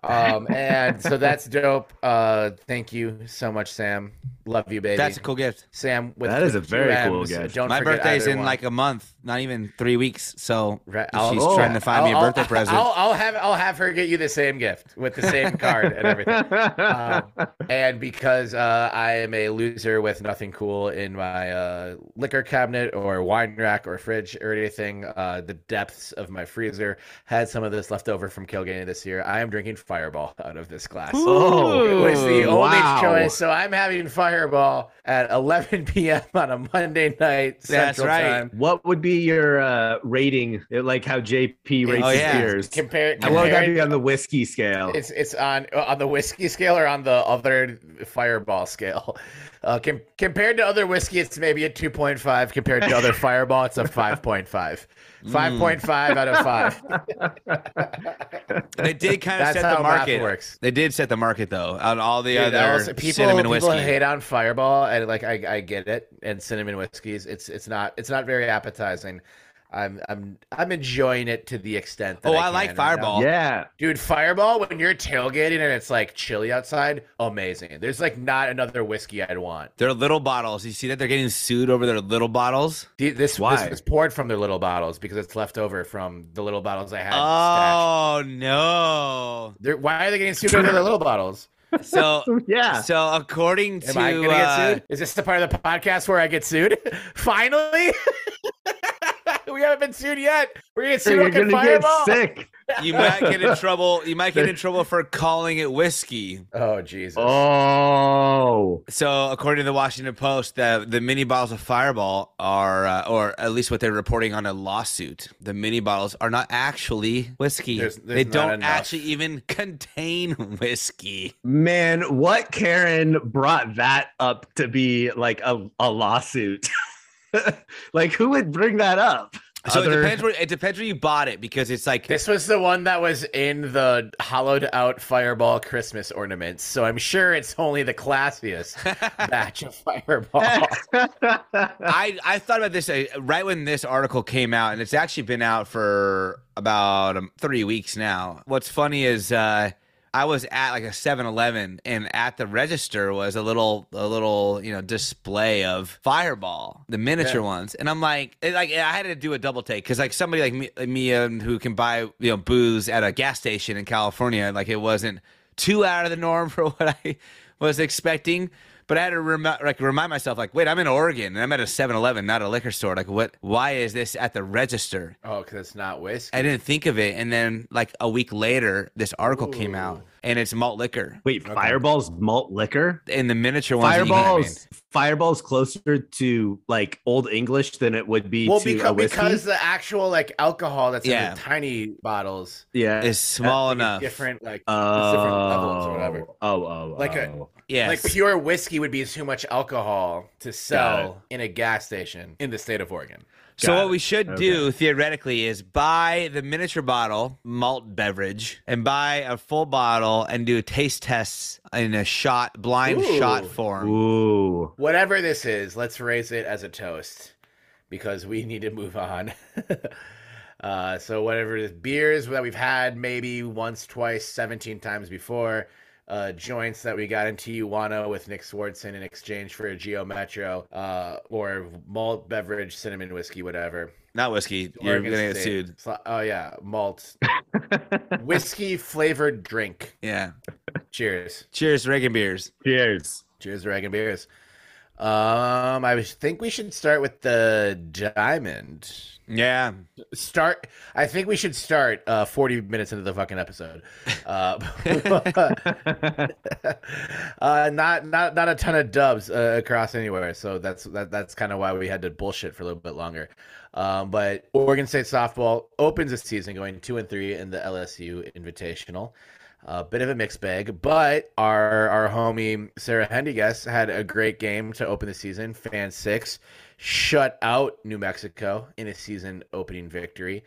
Um, [LAUGHS] and so that's dope. Uh, thank you so much, Sam. Love you, baby. That's a cool gift. Sam. With That is a two very cool gift. Don't My forget birthday's in one. like a month, not even three weeks. So Right, she's I'll- trying to find me a I'll- birthday I'll- present. I'll, I'll have I'll have her get you the same gift with the same card and everything. Um, [LAUGHS] and because uh, I am a loser with nothing cool in my uh, liquor cabinet or wine rack or fridge or anything, uh, the depths of my freezer had some of this left over from Kilgany this year. I am drinking Fireball [LAUGHS] out of this glass. Oh, It was the only wow. choice, so I'm having Fireball at 11 [LAUGHS] p.m. on a Monday night That's Central right. Time. What would be your uh, rating? Like how JP rates Oh, his yeah. beers? Compare, What would that compared- be on the whiskey scale? It's it's on on the whiskey scale or on the other Fireball scale. [LAUGHS] Uh, com- compared to other whiskey, it's maybe a two point five. Compared to other Fireball, it's a five point five. Five point five out of five. they did kind of That's set the market. works. They did set the market though on all the Dude, other was- people cinnamon people hate on Fireball, and like I, I get it. And cinnamon whiskeys, it's it's not it's not very appetizing. I'm I'm I'm enjoying it to the extent. That Oh, I, I like can right. Fireball. yeah. Dude, Fireball when you're tailgating and it's like chilly outside, amazing. There's like not another whiskey I'd want. They're little bottles. You see that they're getting sued over their little bottles. The- This Why? this was poured from their little bottles because it's left over from the little bottles I had. stashed. Oh no! They're, why are they getting sued over their little bottles? [LAUGHS] So [LAUGHS] Yeah. so according Am to I gonna get uh, sued? Is this the part of the podcast where I get sued? [LAUGHS] Finally, [LAUGHS] we haven't been sued yet. We're gonna get sued. You're gonna get Fireball. sick. [LAUGHS] you might get in [LAUGHS] trouble. You might get in trouble for calling it whiskey. Oh Jesus! Oh. So, according to the Washington Post, the the mini bottles of Fireball are, uh, or at least what they're reporting on a lawsuit, the mini bottles are not actually whiskey. There's- there's they don't enough. actually even contain whiskey. Man, what Karen brought that up to be like a, a lawsuit? [LAUGHS] like who would bring that up? So Other- it depends where it depends where you bought it because it's like This was the one that was in the hollowed out Fireball Christmas ornaments, so I'm sure it's only the classiest [LAUGHS] batch of Fireball. [LAUGHS] I I thought about this uh, right when this article came out, and it's actually been out for about um, three weeks now. What's funny is uh, I was at like a 7-Eleven, and at the register was a little a little you know display of Fireball, the miniature Yeah. ones, and I'm like it, like I had to do a double take because like somebody like me, me um, who can buy you know booze at a gas station in California, like it wasn't too out of the norm [LAUGHS] for what I was expecting. But I had to rem- like remind myself, like, wait, I'm in Oregon and I'm at a 7-Eleven, not a liquor store. Like, what? Why is this at the register? oh, because it's not whiskey. I didn't think of it, and then like a week later, this article came out, and it's malt liquor. Wait, Fireball's malt liquor? In the miniature ones, that you can have Fireball's Fireball's closer to like old English than it would be well, to a because, whiskey. because the actual like alcohol that's Yeah. in the tiny bottles yeah. in, is small enough. different like Oh, different levels or whatever. Oh, oh, oh, Like a- oh. Yes. Like pure whiskey would be too much alcohol to sell in a gas station in the state of Oregon. So Got what it. we should do theoretically is buy the miniature bottle malt beverage and buy a full bottle and do taste tests in a shot blind Ooh. shot form. Ooh. Whatever this is, let's raise it as a toast because we need to move on. [LAUGHS] uh, so whatever it is, beers that we've had maybe once, twice, seventeen times before. Uh, joints that we got in Tijuana with Nick Swardson in exchange for a Geo Metro, uh, or malt beverage, cinnamon whiskey, whatever. Not whiskey. You're Oregon gonna get State. sued. Sli- Oh yeah, malt [LAUGHS] whiskey flavored drink. Yeah. Cheers. Cheers, Reagan beers. Cheers. Cheers, Dragon Beers. Um, I was- think we should start with the diamond. Yeah. Start. I think we should start uh 40 minutes into the fucking episode. Uh, [LAUGHS] uh not not not a ton of dubs uh, across anywhere. So that's that, that's kind of why we had to bullshit for a little bit longer. Um, but Oregon State softball opens the season going two and three in the LSU Invitational. A bit of a mixed bag, but our our homie Sarah Haendiges had a great game to open the season. Fan six shut out New Mexico in a season opening victory.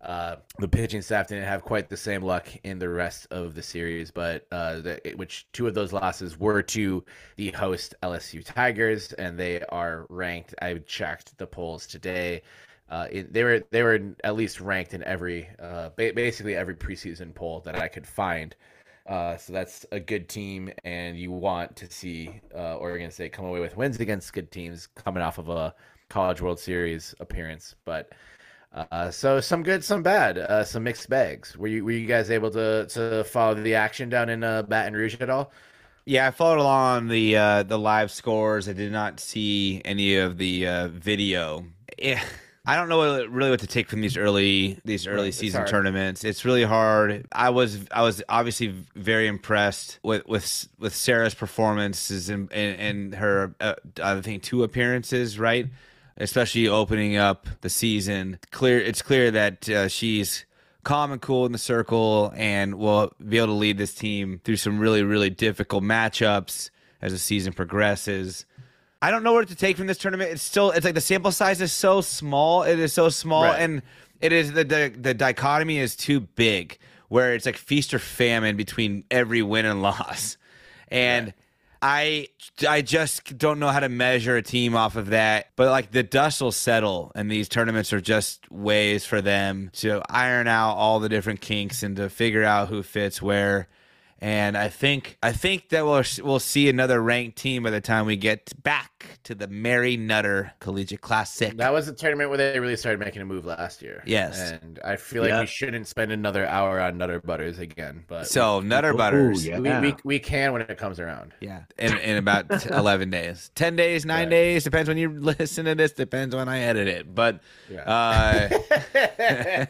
Uh, the pitching staff didn't have quite the same luck in the rest of the series, but uh, the, which two of those losses were to the host LSU Tigers, and they are ranked. I checked the polls today. Uh, it, they were they were at least ranked in every uh, ba- basically every preseason poll that I could find. Uh, so that's a good team, and you want to see uh, Oregon State come away with wins against good teams coming off of a College World Series appearance. But uh, so some good, some bad, uh, some mixed bags. Were you were you guys able to to follow the action down in uh, Baton Rouge at all? Yeah, I followed along the uh, the live scores. I did not see any of the uh, video. Yeah, [LAUGHS] I don't know really what to take from these early these early It's season hard. tournaments. It's really hard. I was I was obviously very impressed with with with Sarah's performances and and, and her uh, I think two appearances right, especially opening up the season. Clear, it's clear that uh, she's calm and cool in the circle and will be able to lead this team through some really, really difficult matchups as the season progresses. I don't know what to take from this tournament. It's still, it's like the sample size is so small. It is so small, Right. and it is the, the the dichotomy is too big, where it's like feast or famine between every win and [LAUGHS] loss, and. I I just don't know how to measure a team off of that. But like the dust will settle, and these tournaments are just ways for them to iron out all the different kinks and to figure out who fits where. And I think I think that we'll we'll see another ranked team by the time we get back to the Mary Nutter Collegiate Classic. That was a tournament where they really started making a move last year. Yes. and I feel like Yeah. we shouldn't spend another hour on Nutter Butters again. But So Nutter Ooh, Butters, yeah. we, we we can when it comes around. yeah, in in about [LAUGHS] eleven days, ten days, nine Right. days depends when you [LAUGHS] listen to this. Depends when I edit it, but Yeah. uh, [LAUGHS]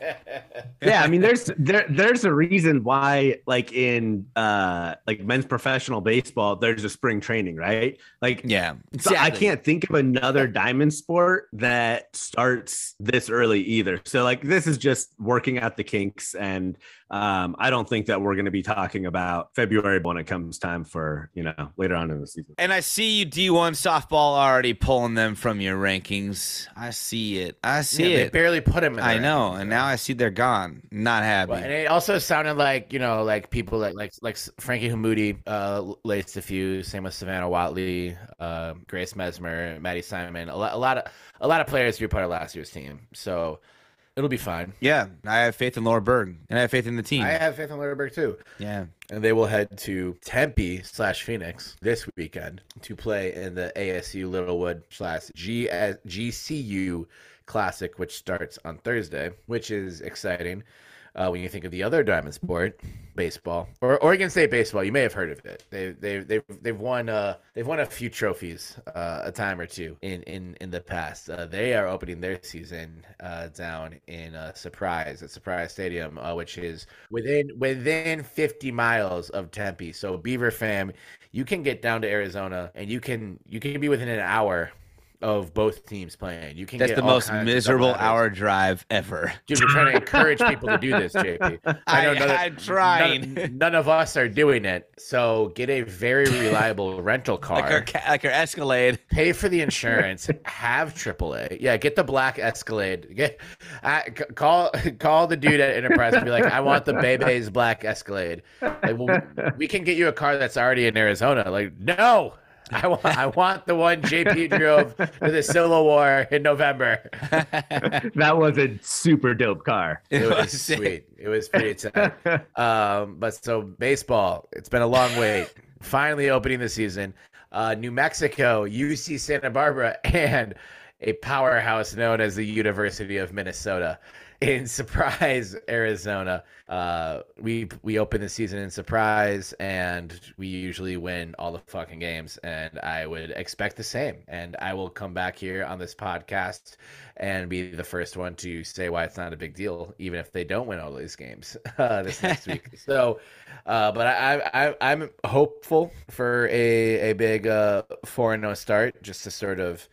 yeah, I mean, there's there there's a reason why, like in uh like men's professional baseball, there's a spring training, right? Like, yeah, so I can't think of another diamond sport that starts this early either. So like, this is just working out the kinks, and um, I don't think that we're going to be talking about February when it comes time for you know later on in the season. And I see you D1 softball already pulling them from your rankings. I see it. I see Yeah, They it. barely put them in I their know, rankings, and now I see they're gone. Not happy. Well, and it also sounded like you know, like people like like like Frankie Hammoude uh, laced a few. Same with Savannah Whatley, uh, Grace Messmer, Maddie Simon. A lot, a lot of a lot of players who were part of last year's team. So it'll be fine. yeah, I have faith in Laura Berg, and I have faith in the team. I have faith in Lutterberg too. yeah, And they will head to Tempe slash Phoenix this weekend to play in the ASU Littlewood slash G- uh, GCU Classic, which starts on Thursday, which is exciting. Uh, when you think of the other diamond sport, baseball or Oregon State baseball, you may have heard of it. They they they've they've won uh they've won a few trophies uh, a time or two in in in the past. Uh, they are opening their season uh, down in Surprise at Surprise Stadium, uh, which is within within 50 miles of Tempe. So Beaver fam, you can get down to Arizona and you can you can be within an hour of both teams playing. You can That's get the most miserable hour drive ever. Dude, we're trying to [LAUGHS] encourage people to do this, JP. [LAUGHS] I, know none of- I'm trying. None, [LAUGHS] none of us are doing it. So get a very reliable rental car. like our ca- like our Escalade. pay for the insurance, have AAA. Yeah, get the black Escalade. Get uh, call call the dude at Enterprise and be like, I want the Bebe's black Escalade. Like, well, we can get you a car that's already in Arizona. Like, no. [LAUGHS] I want, I want the one JP [LAUGHS] drove to the Civil War in November. [LAUGHS] that was a super dope car. It was was sweet. It was pretty tight. Um, but so baseball, it's been a long wait. Finally opening the season. Uh, New Mexico, UC Santa Barbara, and a powerhouse known as the University of Minnesota in [LAUGHS] Surprise, Arizona. Uh, we we open the season in Surprise, and we usually win all the fucking games. And I would expect the same. And I will come back here on this podcast and be the first one to say why it's not a big deal, even if they don't win all these games [LAUGHS] uh, this next week. [LAUGHS] So, uh, but I, I, I'm hopeful for a a big uh, four and no start, just to sort of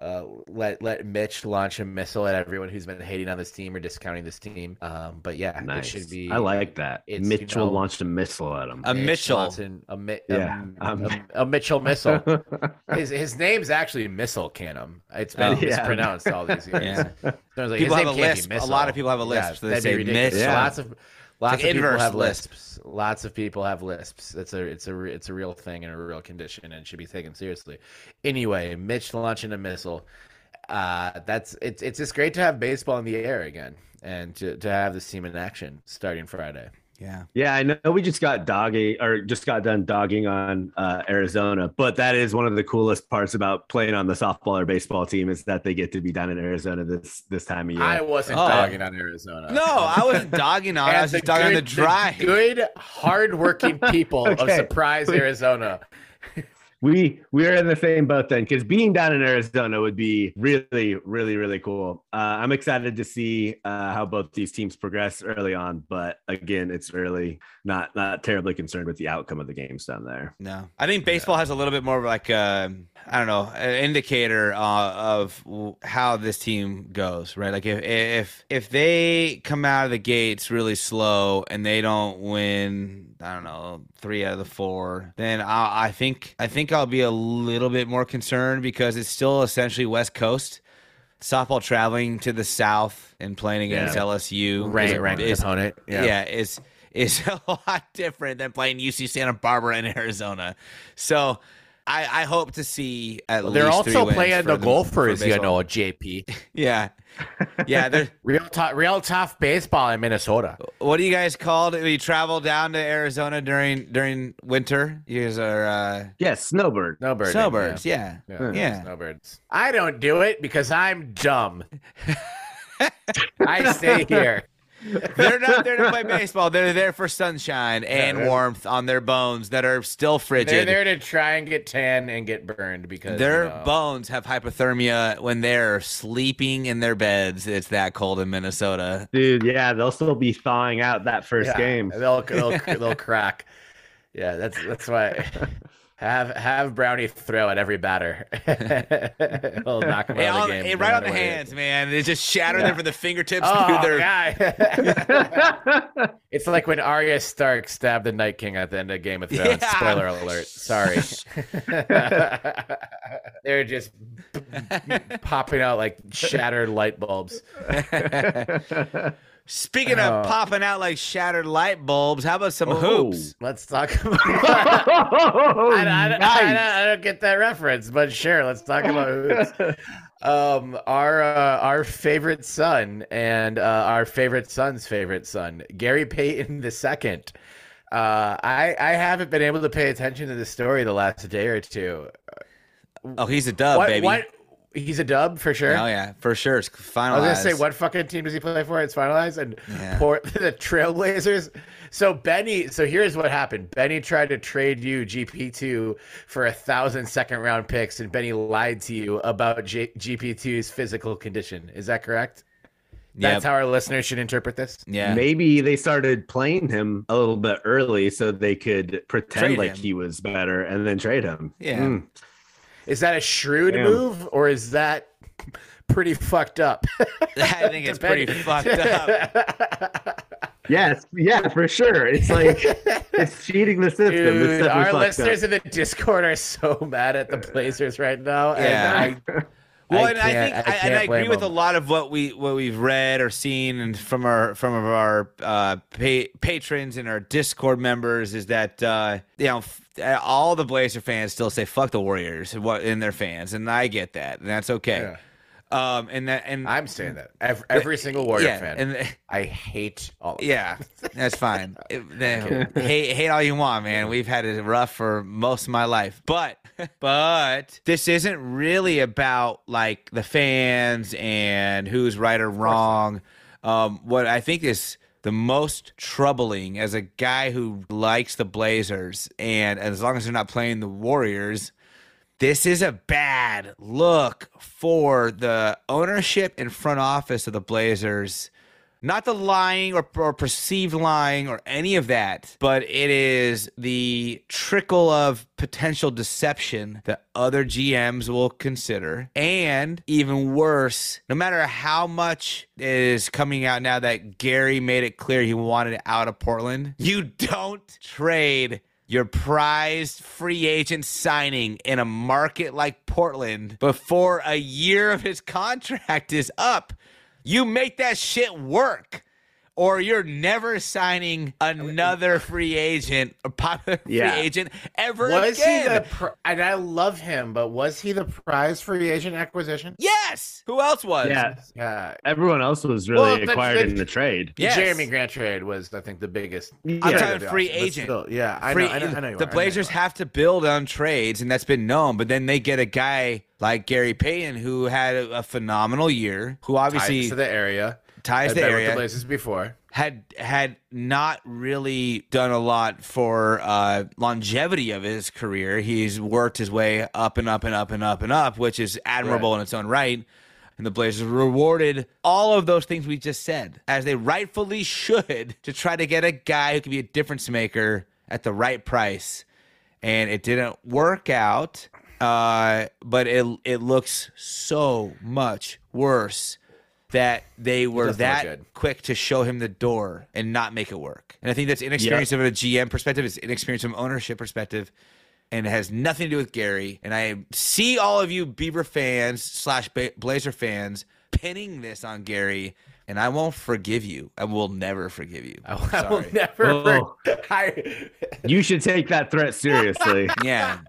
uh, let let Mitch launch a missile at everyone who's been hating on this team or discounting this team. Um, but yeah, Nice. it should be. I like that. it's, you Mitchell know- launched a missile at him. A Mitch Mitchell. Johnson, a, Mi- Yeah, a, um, a, a Mitchell missile. [LAUGHS] His his name's actually Missile Canham. It's been Oh. Yeah. mispronounced all these [LAUGHS] years. Yeah. So like, People his have name a can't be lisp. A lot of people have a list. Yeah, so they that'd be say ridiculous. miss. Yeah. Lots of lots like of people have lisp. lisps. Lots of people have lisps. It's a it's a it's a real thing and a real condition and should be taken seriously. Anyway, Mitch launching a missile. Uh, that's it's it's just great to have baseball in the air again and to, to have this team in action starting Friday. Yeah. Yeah, I know we just got dogging or just got done dogging on uh, Arizona, but that is one of the coolest parts about playing on the softball or baseball team is that they get to be down in Arizona this this time of year. I wasn't Oh. dogging on Arizona. No, I wasn't [LAUGHS] dogging on. I was just dogging on the good- drive. good, hardworking people [LAUGHS] of Surprise, Arizona. [LAUGHS] we we are in the same boat then because being down in Arizona would be really really really cool. Uh, I'm excited to see uh, how both these teams progress early on, but again, it's really Not not terribly concerned with the outcome of the games down there. No, I think baseball has a little bit more of like a, I don't know, an indicator uh, of how this team goes, right? Like if if if they come out of the gates really slow and they don't win, I don't know, three out of the four, then I, I think I think I'll be a little bit more concerned because it's still essentially West Coast. Softball traveling to the south and playing against Yeah. LSU is- ranked is- opponent. yeah, is is [LAUGHS] a lot different than playing UC Santa Barbara in Arizona. So I, I hope to see at least They're three also wins playing for the golfers, you know, JP. [LAUGHS] Yeah, yeah. They're, [LAUGHS] Real tough, real tough baseball in Minnesota. what do you guys called? When you travel down to Arizona during during winter? You guys are uh, Yes, snowbird. Snowbird. snowbirds. Yeah. Yeah. Yeah. Snowbirds. I don't do it because I'm dumb. [LAUGHS] I stay here. They're not there to play [LAUGHS] baseball. They're there for sunshine and Yeah. warmth on their bones that are still frigid. They're there to try and get tan and get burned because Their you know, bones have hypothermia when they're sleeping in their beds. It's that cold in Minnesota. Dude, yeah, they'll still be thawing out that first Yeah, game. They'll they'll [LAUGHS] they'll crack. Yeah, that's that's why. [LAUGHS] Have have Brownie throw at every batter. [LAUGHS] He'll [LAUGHS] knock him Hey, out of on- the game. hey, right on the what it is. hands, man. They just shatter them from the fingertips Oh, through their. guy. [LAUGHS] it's like when Arya Stark stabbed the Night King at the end of Game of Thrones. Yeah. Spoiler alert. Sorry. They're just popping out like shattered light bulbs. Speaking of Oh. popping out like shattered light bulbs, how about some Oh. hoops? Let's talk about. oh, [LAUGHS] I, I, I, I, nice. don't, I don't get that reference, but sure, let's talk about hoops. [LAUGHS] Um, our uh, our favorite son and uh, our favorite son's favorite son, Gary Payton the second. Uh, I I haven't been able to pay attention to the story the last day or two. Oh, he's a dub, what, baby. what? He's a dub for sure. Oh yeah, for sure. It's finalized. I was gonna say, what fucking team does he play for? It's finalized, and Yeah. poor [LAUGHS] the Trailblazers. So Benny, so here's what happened. Benny tried to trade you GP two for a thousand second round picks, and Benny lied to you about J- GP 2s physical condition. Is that correct? That's Yep. how our listeners should interpret this. Yeah. Maybe they started playing him a little bit early so they could pretend Trade like him. he was better and then trade him. Yeah. Hmm. Is that a shrewd Damn. move or is that pretty fucked up? [LAUGHS] I think it's pretty fucked up. [LAUGHS] Yes, yeah, for sure. It's like it's cheating the system. Dude, definitely our listeners up. in the Discord are so mad at the Blazers right now. and Yeah. I- [LAUGHS] Well, I and I think I I, and I agree blame with a lot of what we what we've read or seen and from our from our uh, pa- patrons and our Discord members is that uh, you know f- all the Blazer fans still say fuck the Warriors what in their fans, and I get that, and that's okay. Um, and that and I'm saying that. Every, every single Warrior yeah, fan. and I hate all of them. yeah, [LAUGHS] that's fine. Hate, hate all you want, man. We've had it rough for most of my life, but [LAUGHS] but this isn't really about like the fans and who's right or wrong. Um, what I think is the most troubling as a guy who likes the Blazers, and as long as they're not playing the Warriors, this is a bad look for the ownership and front office of the Blazers. Not the lying or, or perceived lying or any of that, but it is the trickle of potential deception that other GMs will consider. And even worse, no matter how much is coming out now that Gary made it clear he wanted out of Portland, you don't trade your prized free agent signing in a market like Portland before a year of his contract is up. You make that shit work. Or you're never signing another [LAUGHS] free agent, a popular Yeah. free agent ever Was again. he the pr- and I love him, but was he the prize free agent acquisition? yes. Who else was? Yeah, Yeah. everyone else was really Well, acquired the- in the trade. The Yes. Jerami Grant trade was, I think, the biggest. I'm talking free offseason, but agent. still, yeah, I Free- know. I know, I know you the are, I know Blazers you have to build on trades, and that's been known. But then they get a guy like Gary Payton, who had a, a phenomenal year, who obviously ties to the area. Ties I've the area. the Blazers before. had had not really done a lot for uh, longevity of his career. He's worked his way up and up and up and up and up, which is admirable Right. in its own right. And the Blazers rewarded all of those things we just said, as they rightfully should, to try to get a guy who could be a difference maker at the right price. And it didn't work out, uh, but it it looks so much worse that they were that good. quick to show him the door and not make it work. And I think that's inexperience from a GM perspective. It's inexperience from ownership perspective. And it has nothing to do with Gary. And I see all of you Beaver fans slash Blazer fans pinning this on Gary, and I won't forgive you. I will never forgive you. I, [LAUGHS] I'm I will never. Oh. [LAUGHS] I, You should take that threat seriously. Yeah,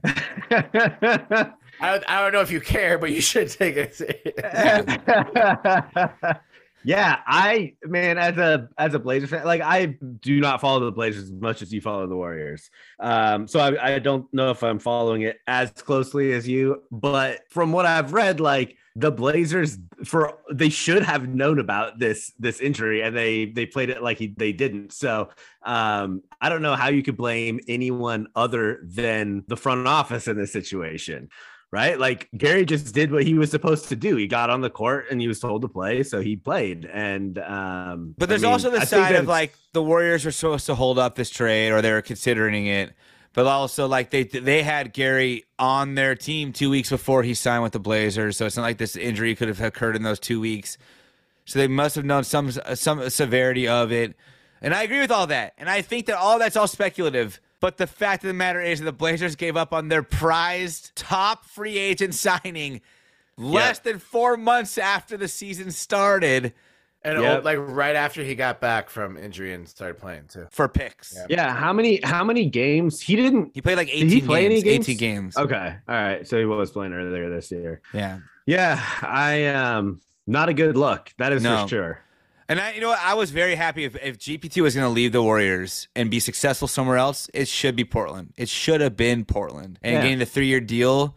[LAUGHS] I, I don't know if you care, but you should take it. [LAUGHS] yeah, I man, as a as a Blazer fan, like I do not follow the Blazers as much as you follow the Warriors. Um, so I, I don't know if I'm following it as closely as you, but from what I've read, like the Blazers for they should have known about this this injury and they they played it like he, they didn't. So um, I don't know how you could blame anyone other than the front office in this situation right? Like Gary just did what he was supposed to do. He got on the court and he was told to play, so he played. And um but I there's mean, also the I side of like the Warriors were supposed to hold up this trade, or they were considering it. But also, like they they had Gary on their team two weeks before he signed with the Blazers, so it's not like this injury could have occurred in those two weeks. So they must have known some some severity of it, and I agree with all that. And I think that all that's all speculative. But the fact of the matter is, that the Blazers gave up on their prized top free agent signing less than four months after the season started and Yep. oh, like right after he got back from injury and started playing too. for picks. Yeah. yeah, how many how many games he didn't He played like Did 18 he play games. any games? 18 games. Okay. All right. So he was playing earlier this year. Yeah. Yeah, I um not a good look. That is No. for sure. And I, you know, what? I was very happy if, if GPT was going to leave the Warriors and be successful somewhere else. It should be Portland. It should have been Portland. And Yeah. getting the three year deal,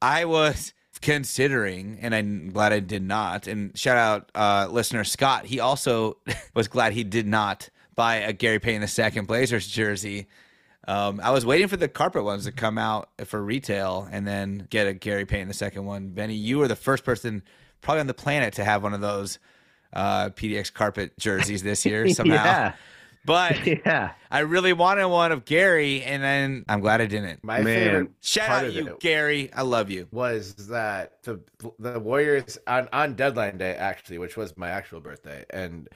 I was considering, and I'm glad I did not. And shout out uh, listener Scott. He also [LAUGHS] was glad he did not buy a Gary Payton II Blazers jersey. Um, I was waiting for the carpet ones to come out for retail and then get a Gary Payton II one. Benny, you were the first person probably on the planet to have one of those uh, PDX carpet [LAUGHS] jerseys this year somehow. yeah. But [LAUGHS] yeah. I really wanted one of Gary, and then I'm glad I didn't. My Man. favorite Shout part out of you, Gary. I love you. was that the the Warriors on on deadline day actually, which was my actual birthday, and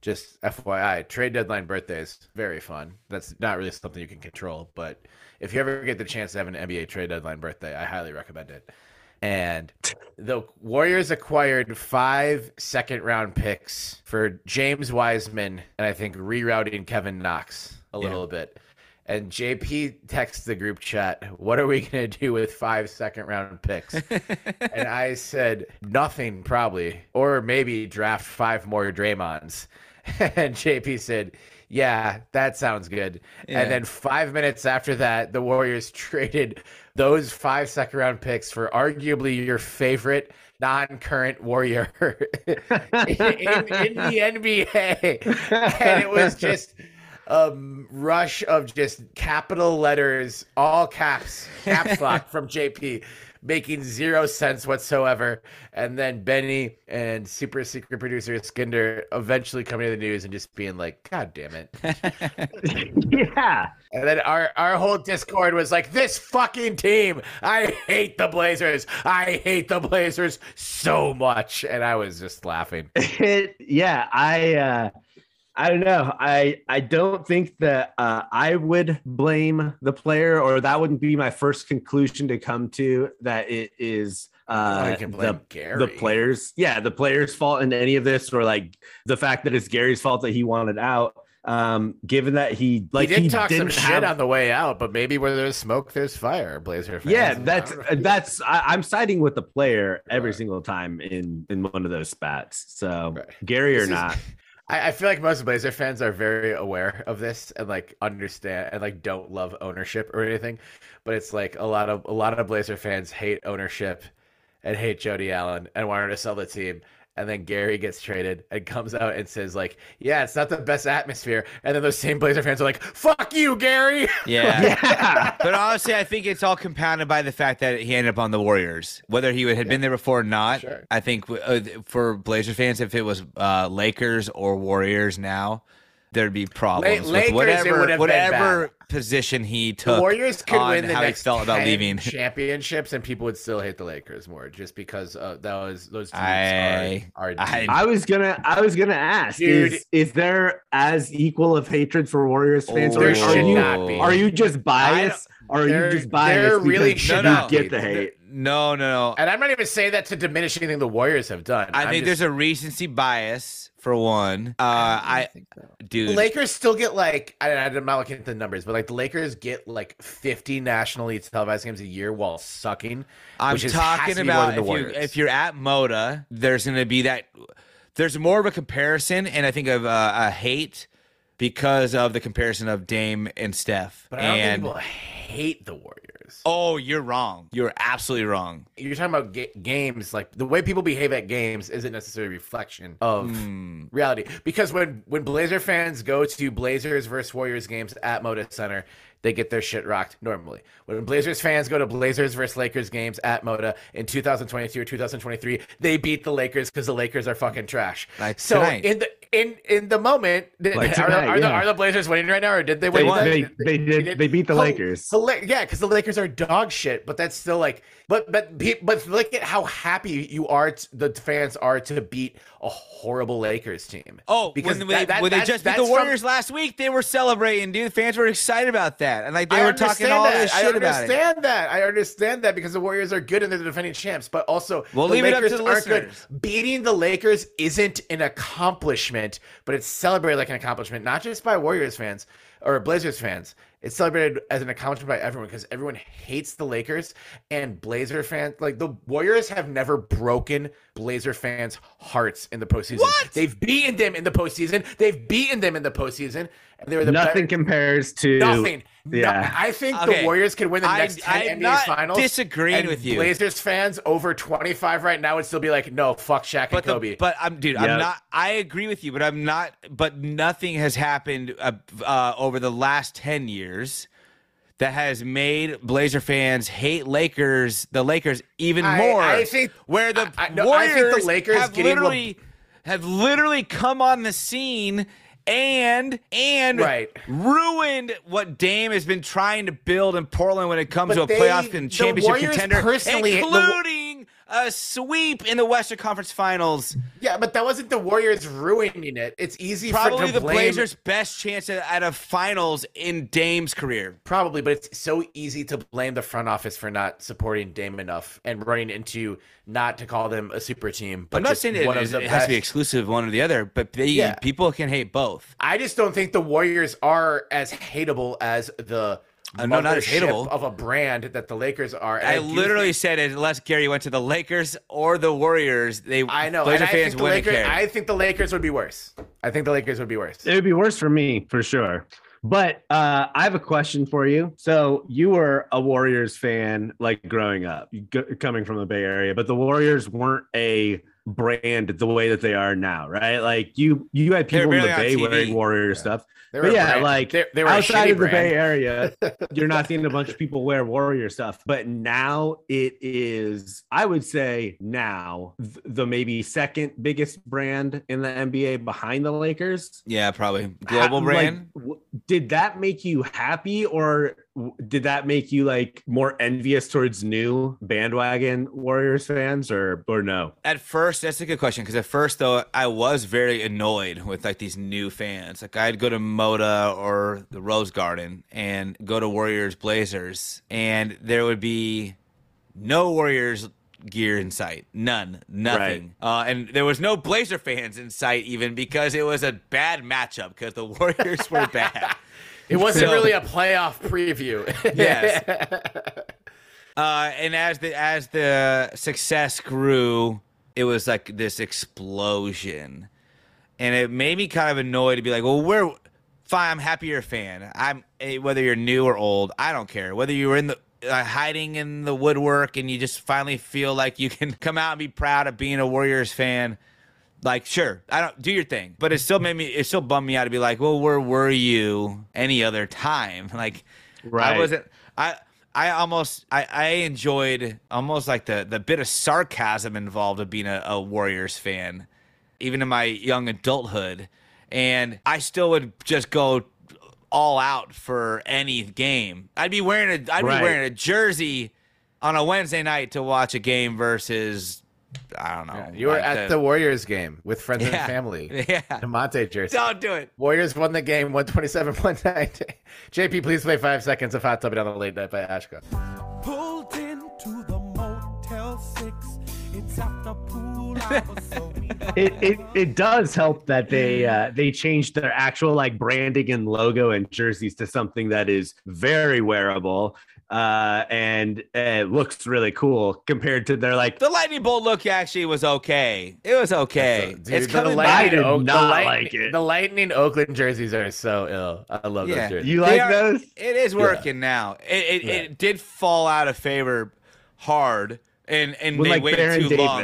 just FYI, trade deadline birthdays very fun. That's not really something you can control, but if you ever get the chance to have an NBA trade deadline birthday, I highly recommend it. And the Warriors acquired five second round picks for James Wiseman and I think rerouting Kevin Knox a little bit. And JP texts the group chat, What are we going [LAUGHS] to do with five second round picks? [LAUGHS] and I said, Nothing, probably. Or maybe draft five more Draymonds. [LAUGHS] And JP said, Yeah, that sounds good. Yeah. And then five minutes after that, the Warriors [LAUGHS] traded those five second round picks for arguably your favorite non current Warrior [LAUGHS] in, in the NBA. And it was just a rush of just capital letters, all caps, caps lock from JP, making zero sense whatsoever. And then Benny and super secret producer Skinder eventually coming to the news and just being like, God damn it. [LAUGHS] yeah. And then our, our whole Discord was like, this fucking team. I hate the Blazers. I hate the Blazers so much. And I was just laughing. [LAUGHS] It, yeah, I uh I don't know. I I don't think that uh, I would blame the player, or that wouldn't be my first conclusion to come to. That it is uh, the the players, yeah, the players' fault in any of this, or like the fact that it's Gary's fault that he wanted out. Um, given that he like he did talk some didn't shit have- on the way out, but maybe where there's smoke, there's fire. Blazer fans. Yeah, that's [LAUGHS] that's I, I'm siding with the player every Right. single time in in one of those spats. So Right. Gary This or is- not, [LAUGHS] I, I feel like most Blazer fans are very aware of this and like understand and like don't love ownership or anything, but it's like a lot of a lot of Blazer fans hate ownership and hate Jody Allen and wanted to sell the team. And then Gary gets traded and comes out and says like, "Yeah, it's not the best atmosphere." And then those same Blazer fans are like, "Fuck you, Gary." Yeah. [LAUGHS] yeah, [LAUGHS] But honestly, I think it's all compounded by the fact that he ended up on the Warriors. Whether he had been there before or not, Sure. I think uh, for Blazer fans, if it was uh, Lakers or Warriors now, there'd be problems Lakers, with would whatever whatever position he took. The took. Warriors could on win the how he next felt about leaving. championships, and people would still hate the Lakers more just because uh, that was those teams I- are, are I- I was gonna I was gonna ask Dude. is is there as equal of hatred for Warriors fans, or There are should you not be. are you just biased? Or are you just biased? there really should you not get the hate. No, no, no. And I'm not even saying that to diminish anything the Warriors have done. I think there's a recency bias for one. Uh, I, dude, Lakers still get like I, I'm not looking at the numbers, but like the Lakers get like 50 nationally televised games a year while sucking. I'm which talking to about if, you, if you're at Moda, there's going to be that. There's more of a comparison, and I think of uh, a hate because of the comparison of Dame and Steph. But I don't and think people hate the Warriors. Oh, you're wrong. You're absolutely wrong. You're talking about ga- games, like the way people behave at games isn't necessarily a reflection of Hmm. reality. Because when when Blazer fans go to Blazers versus Warriors games at Moda Center, they get their shit rocked normally. When Blazers fans go to Blazers versus Lakers games at Moda in 2022 or 2023, they beat the Lakers because the Lakers are fucking trash. Like so tonight. in the in in the moment, did- [LAUGHS] Like are, the, tonight, are, the, are the Blazers winning right now, or did they win? won. They, they did they beat the Hil- Lakers. hila- yeah, because the Lakers are dog shit, but that's still like, but but but look at how happy you are. T- the fans are to beat a horrible Lakers team. Oh, Because when, that- they, that- when they just beat that's the from- Warriors last week, they were celebrating, dude. Fans were excited about that, and like they I were talking understand all that. this I shit about it. understand that. I understand that because the Warriors are good and they're the defending champs. But also, We'll the leave it up to Lakers the aren't good. Beating the Lakers isn't an accomplishment, but it's celebrated like an accomplishment, not just by Warriors fans or Blazers fans. It's celebrated as an accomplishment by everyone because everyone hates the Lakers and Blazer fans. Like the Warriors have never broken Blazer fans' hearts in the postseason. What? They've beaten them in the postseason. They've beaten them in the postseason. And they were the Nothing better- compares to Nothing. No- Yeah. I think Okay. the Warriors could win the I- next 10 I'm NBA not finals. disagreeing and with you. Blazers fans over 25 right now would still be like, no, fuck Shaq But and the- Kobe. but I'm dude. I'm not. I agree with you, but I'm not. But nothing has happened uh, uh, over the last ten years that has made Blazer fans hate Lakers, the Lakers, even I- more. I think- where the I- I- no, I think the Lakers have getting Le- literally have literally come on the scene and and Right. ruined what Dame has been trying to build in Portland when it comes But to a they- playoff and championship Warriors contender, personally- the- including a sweep in the Western Conference Finals. Yeah, but that wasn't the Warriors ruining it. It's easy Probably for the blame, Blazers' best chance at, a finals in Dame's career. Probably, but it's so easy to blame the front office for not supporting Dame enough and running into not to call them a super team. But I'm not saying it, one of it has to be exclusive one or the other, but they, Yeah. people can hate both. I just don't think the Warriors are as hateable as the Uh, no, not as mothership hateable. of a brand that the Lakers are. And I literally think- said it, unless Gary went to the Lakers or the Warriors, they I know. Blazer and I think the wouldn't Lakers. care. I think the Lakers would be worse. I think the Lakers would be worse. It would be worse for me for sure. But uh, I have a question for you. So you were a Warriors fan, like growing up, you go- coming from the Bay Area, but the Warriors weren't a brand the way that they are now, right? Like you, you had people in the Bay wearing Warrior stuff. They But yeah, brand. like they, they were outside of the brand. Bay Area, [LAUGHS] you're not seeing a bunch of people wear Warrior stuff. But now it is, I would say, now the maybe second biggest brand in the NBA behind the Lakers. yeah, probably global brand. like, w- did that make you happy, or did that make you like more envious towards new bandwagon Warriors fans, or or no? At first, that's a good question because at first though, I was very annoyed with like these new fans. Like I'd go to Moda or the Rose Garden and go to Warriors Blazers, and there would be no Warriors gear in sight, none, nothing. Uh, and there was no Blazer fans in sight even because it was a bad matchup because the [LAUGHS] Warriors were bad. It wasn't So- really a playoff preview. [LAUGHS] Yes. Uh, and as the as the success grew, it was like this explosion, and it made me kind of annoyed to be like, "Well, we're fine. I'm happy you're a fan. I'm eh, whether you're new or old. I don't care. Whether you were in the uh, hiding in the woodwork and you just finally feel like you can [LAUGHS] come out and be proud of being a Warriors fan." Like, sure, I don't do your thing, but it still made me, it still bummed me out to be like, well, where were you any other time? [LAUGHS] Like, I wasn't. I I almost I, I enjoyed almost like the the bit of sarcasm involved of being a, a Warriors fan, even in my young adulthood, and I still would just go all out for any game. I'd be wearing a I'd Right. be wearing a jersey on a Wednesday night to watch a game versus I don't know. you were like at the Warriors game with friends Yeah. and family. [LAUGHS] yeah. Demonte jersey. Don't do it. Warriors won the game 127 190. [LAUGHS] JP, please play five seconds of Hot Tub Down the Late Night by Ashka. Pulled into the Motel 6. It's after pool hours, [LAUGHS] so It, it it does help that they uh, they changed their actual like branding and logo and jerseys to something that is very wearable uh, and it looks really cool compared to their like The lightning bolt look actually was okay. It was okay. Dude, it's the coming Lightning I did Oak- the not Lightning- like it. The Lightning Oakland jerseys are so ill. I love Yeah. those jerseys. you like are- those. It is working now. It it, Yeah. it did fall out of favor hard, and and With they like waited Baron too long.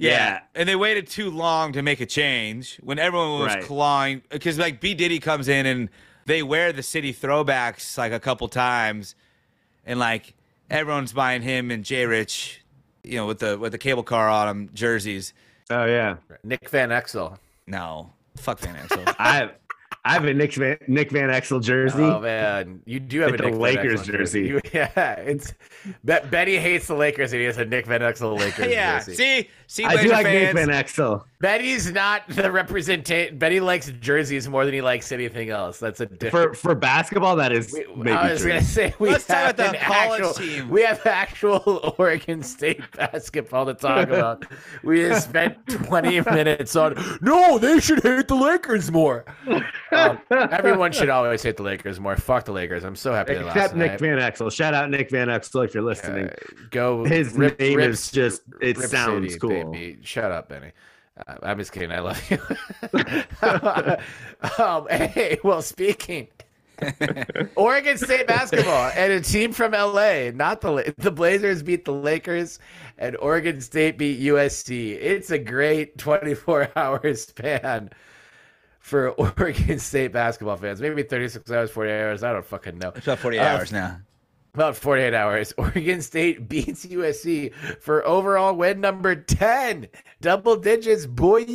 Yeah. Yeah. and they waited too long to make a change when everyone was Right. clawing because like B Diddy comes in and they wear the city throwbacks like a couple times, and like everyone's buying him and J Rich, you know, with the with the cable car on them jerseys. Oh yeah, Nick Van Exel. No, fuck Van Exel. [LAUGHS] I have I have a Nick Van, Nick Van Exel jersey. Oh man, you do have Like a the Nick Van Lakers Exel jersey. You- [LAUGHS] yeah, it's Betty hates the Lakers and he has a Nick Van Exel Lakers [LAUGHS] yeah, jersey. see, see, I do like fans. Nick Van Exel. Betty's not the representation. Betty likes jerseys more than he likes anything else. That's a different. For for basketball, that is We- maybe I was true. gonna say we Let's talk have about the an college actual, team. We have actual [LAUGHS] Oregon State basketball to talk [LAUGHS] about. we have spent 20 minutes on. No, they should hate the Lakers more. Um, everyone should always hate the Lakers more. Fuck the Lakers. I'm so happy they lost Except Nick tonight. Van Exel. Shout out Nick Van Exel if you're listening. Uh, go. His rip, name rip, is just it Rip sounds City, cool. Baby. Shut up, Benny. Uh, I'm just kidding. I love you. [LAUGHS] um, hey, well, speaking. [LAUGHS] Oregon State basketball and a team from LA, not the the Blazers beat the Lakers and Oregon State beat USC. It's a great 24 [LAUGHS] hour span for Oregon State basketball fans. Maybe 36 hours, 40 hours. I don't fucking know. It's about 40 Uh, hours now. About 48 hours. [LAUGHS] Oregon State beats USC for overall win number 10. Double digits, boys.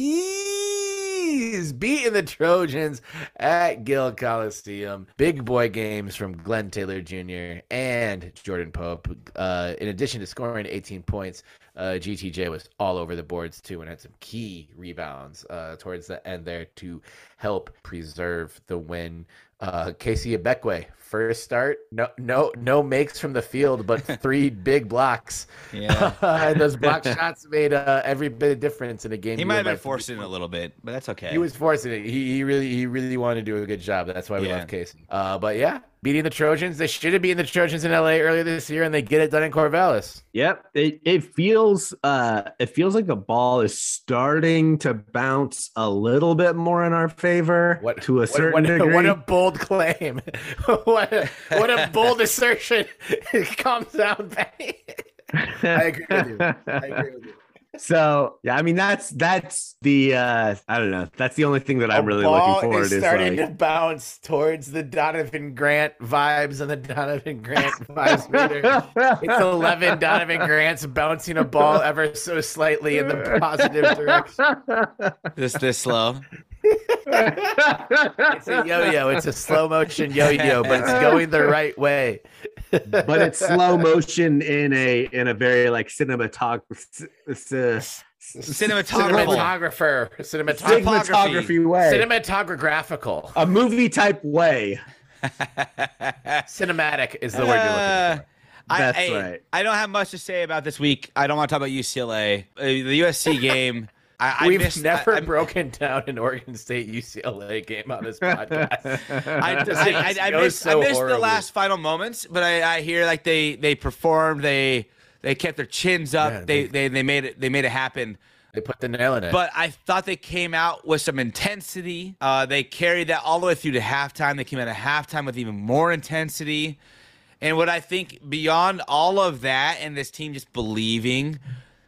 Beating the Trojans at Gill Coliseum. Big boy games from Glenn Taylor Jr. and Jordan Pope. Uh, in addition to scoring 18 points, uh, GTJ was all over the boards too and had some key rebounds uh, towards the end there to help preserve the win. Uh, KC Ibekwe, first start, no, no, no makes from the field, but [LAUGHS] three big blocks. Yeah. [LAUGHS] and those block shots made uh, every bit of difference in a game. He might have been forcing it a little bit, but that's okay. He was forcing it. He, he really he really wanted to do a good job. That's why we Yeah. love KC. Uh, but yeah, beating the Trojans. They should have beaten the Trojans in LA earlier this year, and they get it done in Corvallis. Yep. It it feels uh it feels like the ball is starting to bounce a little bit more in our favor What to a what- certain what, degree. What a bold claim! [LAUGHS] what a, what a bold assertion! Calm down, Benny. I agree with you. I agree with you. So yeah, I mean that's that's the uh I don't know. That's the only thing that I'm A really ball looking forward is is starting like to bounce towards the Donovan Grant vibes and the Donovan Grant vibes meter. It's 11 Donovan Grants bouncing a ball ever so slightly in the positive direction. this this slow. It's a yo-yo. It's a slow motion yo-yo, but it's going the right way. but it's slow motion in a in a very like cinematog Cinematographical. Cinematographer, cinematographer, cinematography way. cinematographical, a movie type way. [LAUGHS] cinematic is the word you're looking Uh, for. I, That's I, right. I don't have much to say about this week. I don't want to talk about UCLA. Uh, the USC [LAUGHS] game. I, I We've missed, never I, I- broken down an Oregon State UCLA game on this podcast. [LAUGHS] I, It just I, I, I missed, so I missed the last final moments, but I, I hear like they they performed. They they kept their chins up. Yeah, they, they- they they made it they made it happen. They put the nail in it. But I thought they came out with some intensity. Uh, they carried that all the way through to halftime. They came out of halftime with even more intensity. And what I think beyond all of that and this team just believing,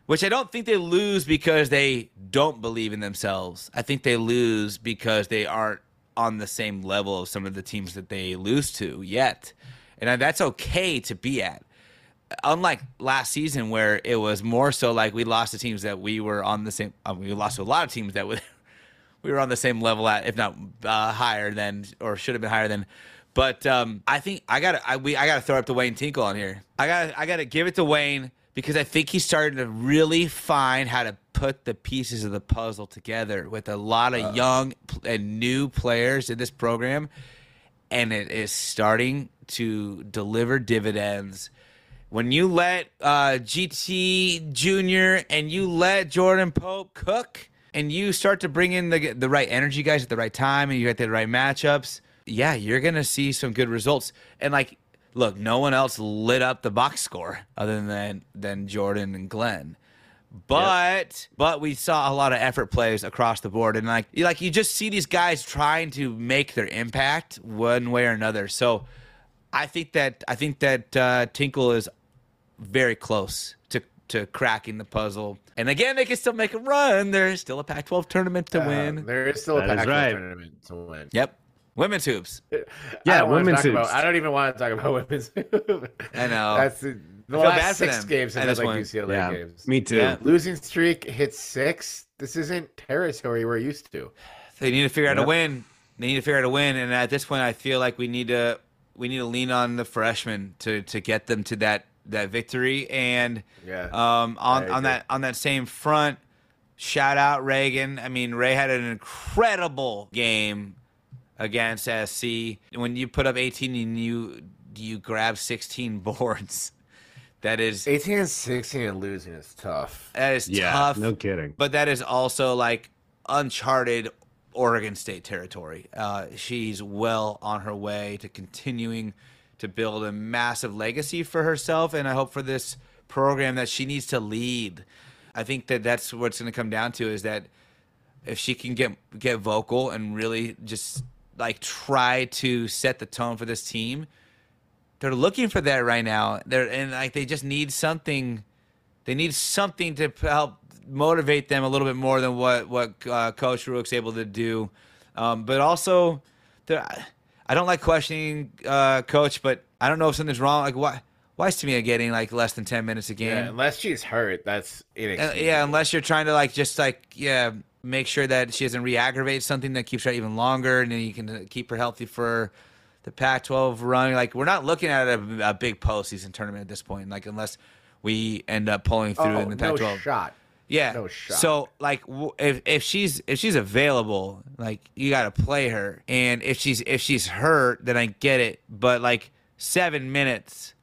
which I don't think they lose because they don't believe in themselves. I think they lose because they aren't on the same level of some of the teams that they lose to yet. And that's okay to be at unlike last season where it was more so like we lost to teams that we were on the same uh, we lost to a lot of teams that we, [LAUGHS] we were on the same level at if not uh, higher than or should have been higher than but um, I think I got to I, we I got to throw up to Wayne Tinkle on here. I got I got to give it to Wayne because I think he's starting to really find how to put the pieces of the puzzle together with a lot of young and new players in this program and it is starting to deliver dividends. When you let uh, GT Junior and you let Jordan Pope cook, and you start to bring in the the right energy guys at the right time, and you get the right matchups, yeah, you're gonna see some good results. And like, look, no one else lit up the box score other than than Jordan and Glenn. But but we saw a lot of effort plays across the board, and like you like you just see these guys trying to make their impact one way or another. So I think that I think that uh, Tinkle is very close to to cracking the puzzle. And again, they can still make a run. There's still a Pac-12 tournament to Uh, win. there is still a That is Pac-12 right. tournament to win. Yep, women's hoops. Yeah, women's talk about- hoops. I don't even want to talk about [LAUGHS] women's. Hoops. I know. That's the, the last bad six games at have been like point. UCLA Yeah, games. me too. Yeah. Losing streak hits six. This isn't territory we're used to. They need to figure out a win. They need to figure out a win, and at this point, I feel like we need to we need to lean on the freshmen to to get them to that that victory. And Yeah. um, on on that on that same front, shout out Raegan. I mean, Ray had an incredible game against SC. When you put up 18 and you you grab 16 [LAUGHS] boards, that is 18 and 16 and losing is tough. that is Yeah, tough. no kidding. But that is also like uncharted Oregon State territory. Uh, she's well on her way to continuing to build a massive legacy for herself, and I hope for this program that she needs to lead. I think that that's what's going to come down to is that if she can get get vocal and really just like try to set the tone for this team, they're looking for that right now. They're and like they just need something. They need something to help motivate them a little bit more than what what uh, Coach Rueck's able to do. Um, but also, I don't like questioning uh, Coach, but I don't know if something's wrong. Like why why is Tamia getting like less than ten minutes a game? Yeah, unless she's hurt, that's Uh, yeah, unless you're trying to like just like yeah make sure that she doesn't re-aggravate something that keeps her even longer, and then you can uh, keep her healthy for the Pac-12 run. Like we're not looking at a, a big postseason tournament at this point, like unless we end up pulling through Oh, in the Pac-12. No shot. Yeah. No shot. So like, w- if if she's if she's available, like you got to play her, and if she's if she's hurt, then I get it. But like seven minutes,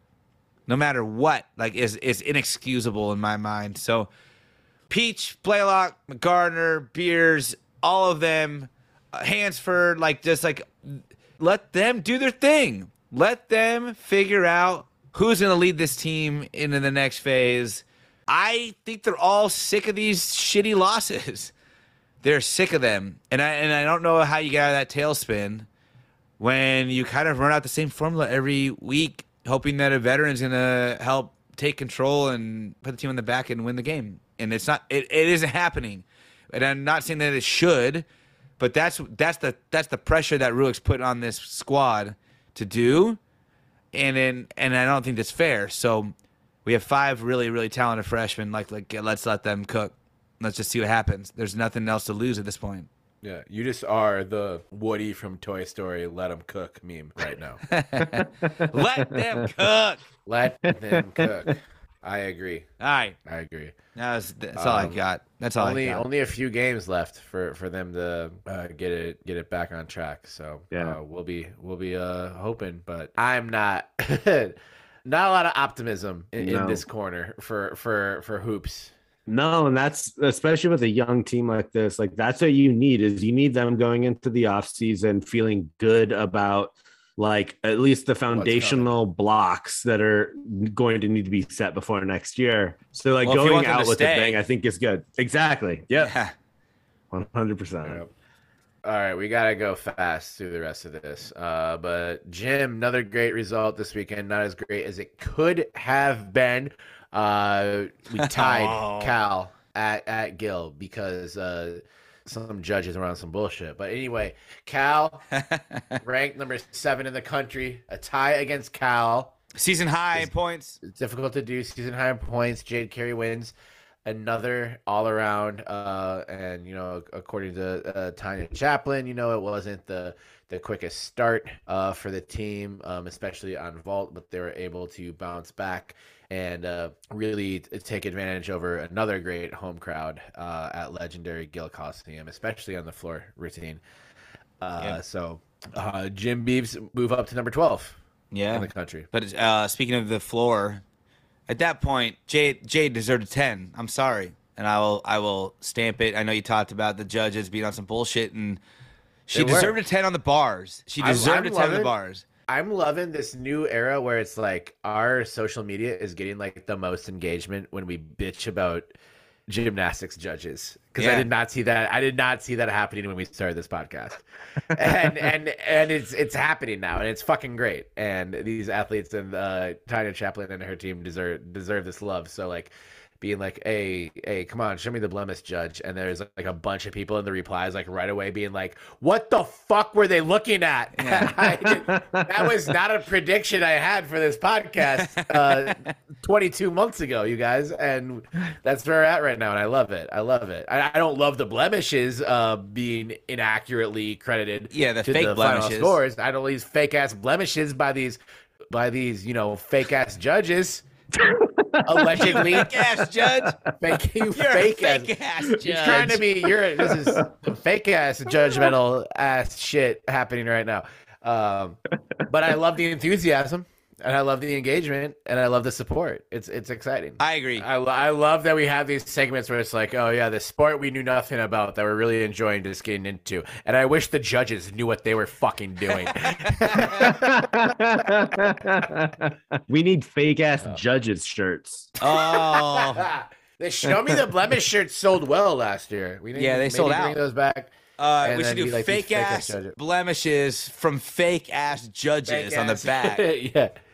no matter what, like is is inexcusable in my mind. So Peach, Blacklock, McGardner, Beers, all of them, uh, Hansford, like just like let them do their thing. Let them figure out who's going to lead this team into the next phase. I think they're all sick of these shitty losses. [LAUGHS] They're sick of them, and I and I don't know how you get out of that tailspin when you kind of run out the same formula every week, hoping that a veteran's going to help take control and put the team on the back and win the game. And it's not. It, it isn't happening. And I'm not saying that it should, but that's that's the that's the pressure that Rueck's put on this squad to do, and then and I don't think that's fair. So we have five really really talented freshmen. Like like let's let them cook. Let's just see what happens. There's nothing else to lose at this point. Yeah, you just are the Woody from Toy Story. Let them cook meme right now. [LAUGHS] Let them cook. Let them cook. I agree. All right, I agree. That's, that's all I Um, got. That's all only I got. only a few games left for for them to uh, get it get it back on track. So Yeah. uh, we'll be we'll be uh hoping, but I'm not [LAUGHS] not a lot of optimism in, in this corner for for for hoops. No, and that's especially with a young team like this. Like that's what you need is you need them going into the off season feeling good about like at least the foundational blocks that are going to need to be set before next year. So like Well, going out with a stay. bang, I think is good. Exactly. Yep. Yeah. One hundred percent. All right, we gotta go fast through the rest of this. Uh, but Gym, another great result this weekend. Not as great as it could have been. Uh, we [LAUGHS] tied Oh. Cal at at Gill because uh, some judges around some bullshit. But anyway, Cal [LAUGHS] ranked number seven in the country, a tie against Cal. Season high points. It's difficult to do. Season high points. Jade Carey wins another all around. Uh, and you know, according to uh, Tanya Chaplein, you know, it wasn't the the quickest start uh, for the team, um, especially on vault, but they were able to bounce back and uh, really take advantage over another great home crowd uh, at legendary Gill Coliseum, especially on the floor routine. Uh, Yeah. So uh, Gym Beavs move up to number twelve Yeah. in the country. But uh, speaking of the floor, at that point, Jade Jade deserved a ten. I'm sorry, and I will I will stamp it. I know you talked about the judges being on some bullshit, and she They were. deserved a ten on the bars. She deserved a ten on the bars. I'm loving this new era where it's like our social media is getting like the most engagement when we bitch about gymnastics judges. Because I did not see that I did not see that happening when we started this podcast. And and and it's it's happening now and it's fucking great. And these athletes and uh Tanya Chaplein and her team deserve deserve this love. So like being like hey hey come on show me the blemish judge and there's like a bunch of people in the replies like right away being like what the fuck were they looking at [LAUGHS] I that was not a prediction I had for this podcast uh, [LAUGHS] 22 months ago, you guys, and that's where we're at right now, and I love it. I love it. I, I don't love the blemishes uh, being inaccurately credited. Yeah, the fake the final scores. I don't these fake ass blemishes by these by these you know fake ass judges. Allegedly, Yes, [LAUGHS] Judge. fake you You're fake, a fake ass judge. you're trying to be. You're this is fake ass judgmental ass shit happening right now. Um, but I love the enthusiasm and I love the engagement and I love the support. It's it's exciting. I agree. I, I love that we have these segments where it's like, oh yeah, the sport we knew nothing about that we're really enjoying just getting into, and I wish the judges knew what they were fucking doing. [LAUGHS] [LAUGHS] we need fake ass judges shirts. Oh, [LAUGHS] the show me the blemish shirts sold well last year. We need Yeah, they maybe sold bring out. those back. uh, we should do like fake fake ass ass blemishes from fake ass judges Fake on the back. yeah.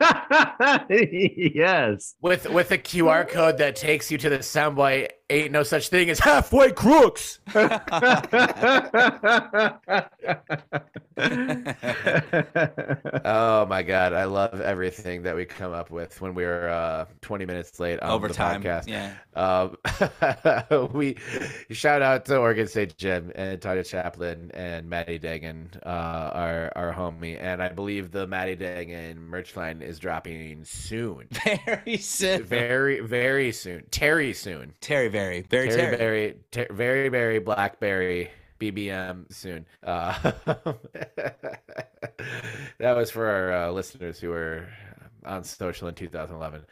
[LAUGHS] yes. with with a QR code that takes you to the soundbite ain't no such thing as halfway crooks. [LAUGHS] Oh my god, I love everything that we come up with when we're uh, 20 minutes late on Overtime. the podcast. Yeah. Um, [LAUGHS] we shout out to Oregon State Gym and Tanya Chaplein and Maddie Dagan, uh, our our homie, and I believe the Maddie Dagan merch line is dropping soon, [LAUGHS] Very soon. very very soon, Terry soon, Terry Very. Very Terry Terry. Berry, ter- very very Blackberry. BBM soon. Uh, [LAUGHS] that was for our uh, listeners who were on social in 2011.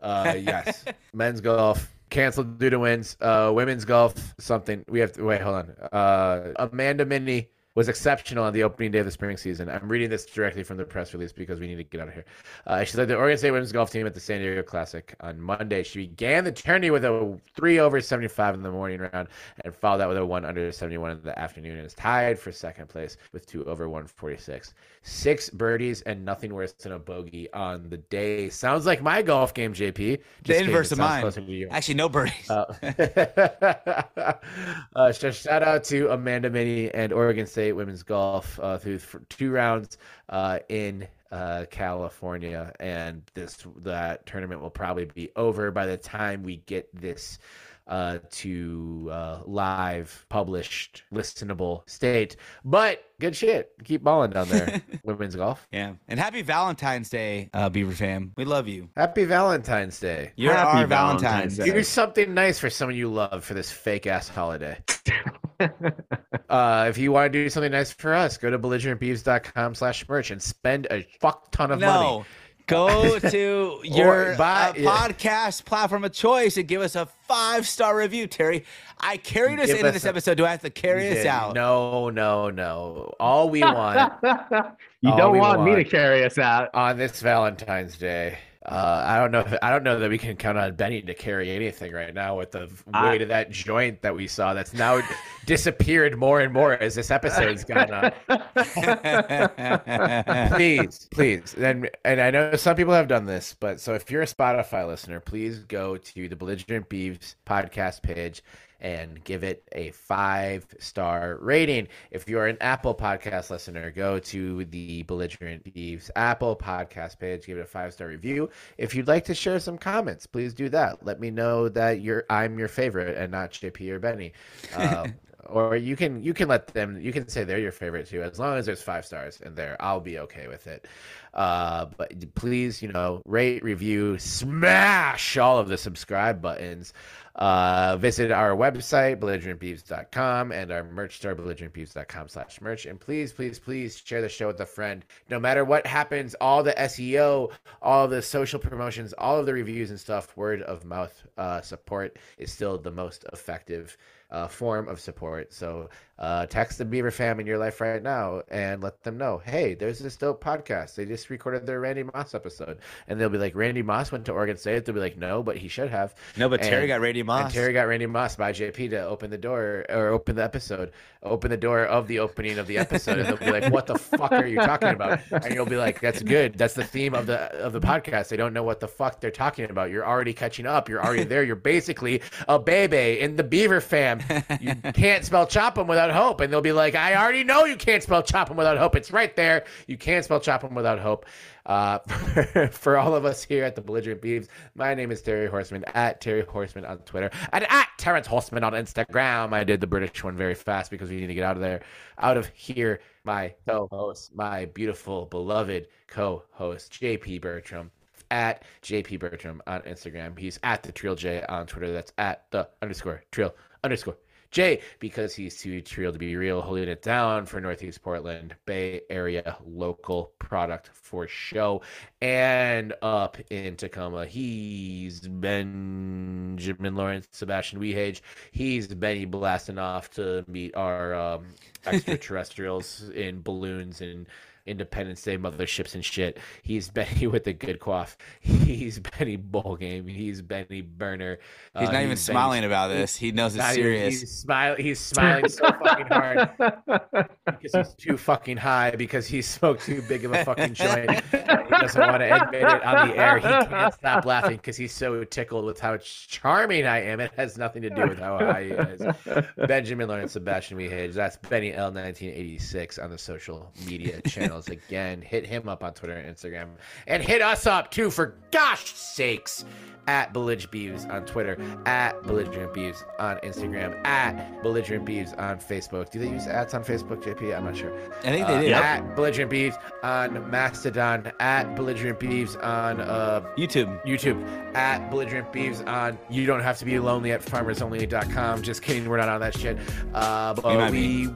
Uh, [LAUGHS] yes, men's golf canceled due to wins. Uh, women's golf something we have to wait. Hold on. Uh, Amanda Minnie was exceptional on the opening day of the spring season. I'm reading this directly from the press release because we need to get out of here. Uh, she led the Oregon State women's golf team at the San Diego Classic on Monday. She began the tourney with a three over 75 in the morning round and followed that with a one under 71 in the afternoon and is tied for second place with two over 146. Six birdies and nothing worse than a bogey on the day. Sounds like my golf game, JP. The inverse of mine. closer to yours. Actually, no birdies. Uh, [LAUGHS] uh, so shout out to Amanda Minnie and Oregon State women's golf uh, through th- two rounds uh, in uh, California, and this that tournament will probably be over by the time we get this uh, to uh, live, published, listenable state. But good shit, keep balling down there, [LAUGHS] women's golf. yeah. And happy Valentine's Day, uh, Beaver fam. We love you. Happy Valentine's Day. You're Happy our Valentine's Valentine's Day. Day. Do something nice for someone you love for this fake ass holiday. [LAUGHS] uh, if you want to do something nice for us, go to belligerentbeavs.com slash merch and spend a fuck ton of money. No. Go [LAUGHS] to your buy- uh, yeah. podcast platform of choice and give us a five star review, Terry. I carried us Give into us this a- episode. Do I have to carry us out? No, no, no. All we [LAUGHS] want you don't we want, me to carry us out. on this Valentine's Day. Uh, I don't know. If, I don't know that we can count on Benny to carry anything right now with the I- weight of that joint that we saw. That's now [LAUGHS] disappeared more and more as this episode's gone on. [LAUGHS] please, please. And and I know some people have done this, but so if you're a Spotify listener, please go to the Belligerent Beavs podcast page and give it a five star rating. If you're an Apple podcast listener, go to the Belligerent Beavs Apple podcast page, give it a five star review. If you'd like to share some comments, please do that. Let me know that you're I'm your favorite and not JP or Benny. Um, [LAUGHS] or you can you can let them you can say they're your favorite too as long as there's five stars in there i'll be okay with it uh but please you know rate review smash all of the subscribe buttons uh visit our website belligerentbeavs.com and our merch store belligerentbeavs.com slash merch and please please please share the show with a friend no matter what happens all the seo all the social promotions all of the reviews and stuff word of mouth uh support is still the most effective uh, form of support. So uh, text the Beaver fam in your life right now and let them know, hey, there's this dope podcast. They just recorded their Randy Moss episode, and they'll be like, Randy Moss went to Oregon State. They'll be like, no, but he should have. No, but Terry got Randy Moss. And Terry got Randy Moss by JP to open the door or open the episode, open the door of the opening of the episode, and they'll be like, "What the fuck are you talking about?" And you'll be like, "That's good. That's the theme of the of the podcast. They don't know what the fuck they're talking about. You're already catching up. You're already there. You're basically a baby in the Beaver fam. You [LAUGHS] can't spell Chopham without hope." And they'll be like, "I already know you can't spell Chopham without hope. It's right there. You can't spell Chopham without hope." Uh, [LAUGHS] for, for all of us here at the Belligerent Beavs, my name is Terry Horseman at Terry Horseman on Twitter and at Terrence Horseman on Instagram. I did the British one very fast because we need to get out of there, out of here. My co-host, my beautiful, beloved co-host, JP Bertram at JP Bertram on Instagram. He's at the Trill J on Twitter. That's at the underscore Trill underscore J because he's too trill to be real, holding it down for Northeast Portland, Bay Area local product for show. And up in Tacoma, he's Benjamin Lawrence, Sebastian Wehage. He's Benny blasting off to meet our um, [LAUGHS] extraterrestrials in balloons and Independence Day motherships and shit. He's Benny [LAUGHS] with the good quaff. He's Benny Bowl Game. He's Benny Burner. He's Uh, not even Benny- smiling about this. He knows it's not even- serious. He's smiling. He's smiling so fucking hard [LAUGHS] because he's too fucking high because he smoked too big of a fucking joint. he doesn't want to admit it on the air. He can't stop laughing because he's so tickled with how charming I am. It has nothing to do with how high he is. Benjamin Lawrence Sebastian Mihage. That's Benny L 1986 on the social media channels. Again, hit him up on Twitter and Instagram, and hit us up too for gosh sakes. At Belligerent Beavs on Twitter, at Belligerent Beavs on Instagram, at Belligerent Beavs on Facebook. Do they use ads on Facebook, JP? I'm not sure. I think they Uh, did. At Belligerent Beavs on Mastodon, at Belligerent Beavs on uh, YouTube. YouTube at Belligerent Beavs on You Don't Have to Be Lonely at farmersonly.com. Just kidding, we're not on that shit. Uh, but we,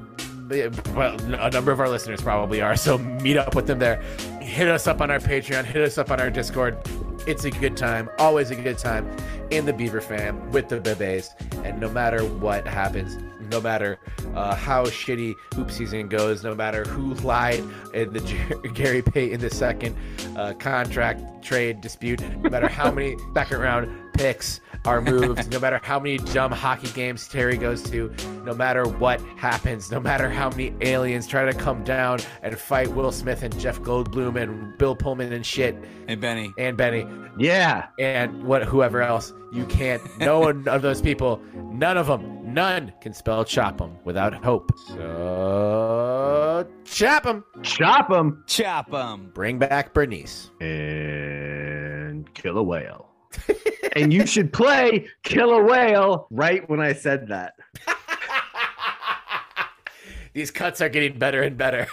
well, a number of our listeners probably are. So meet up with them there. Hit us up on our Patreon. Hit us up on our Discord. It's a good time, always a good time in the Beaver fam with the bebes. And no matter what happens, no matter uh, how shitty hoop season goes, no matter who lied in the Gary Payton the second uh, contract trade dispute, no matter how many second round picks are [LAUGHS] moved, no matter how many dumb hockey games Terry goes to, no matter what happens, no matter how many aliens try to come down and fight Will Smith and Jeff Goldblum and Bill Pullman and shit And Benny. and Benny yeah. and what whoever else you can't no [LAUGHS] one of those people none of them none can spell chop them without hope so chop them. Chop them Chop them. bring back bernice and kill a whale. [LAUGHS] and you should play Kill a Whale right when I said that. [LAUGHS] these cuts are getting better and better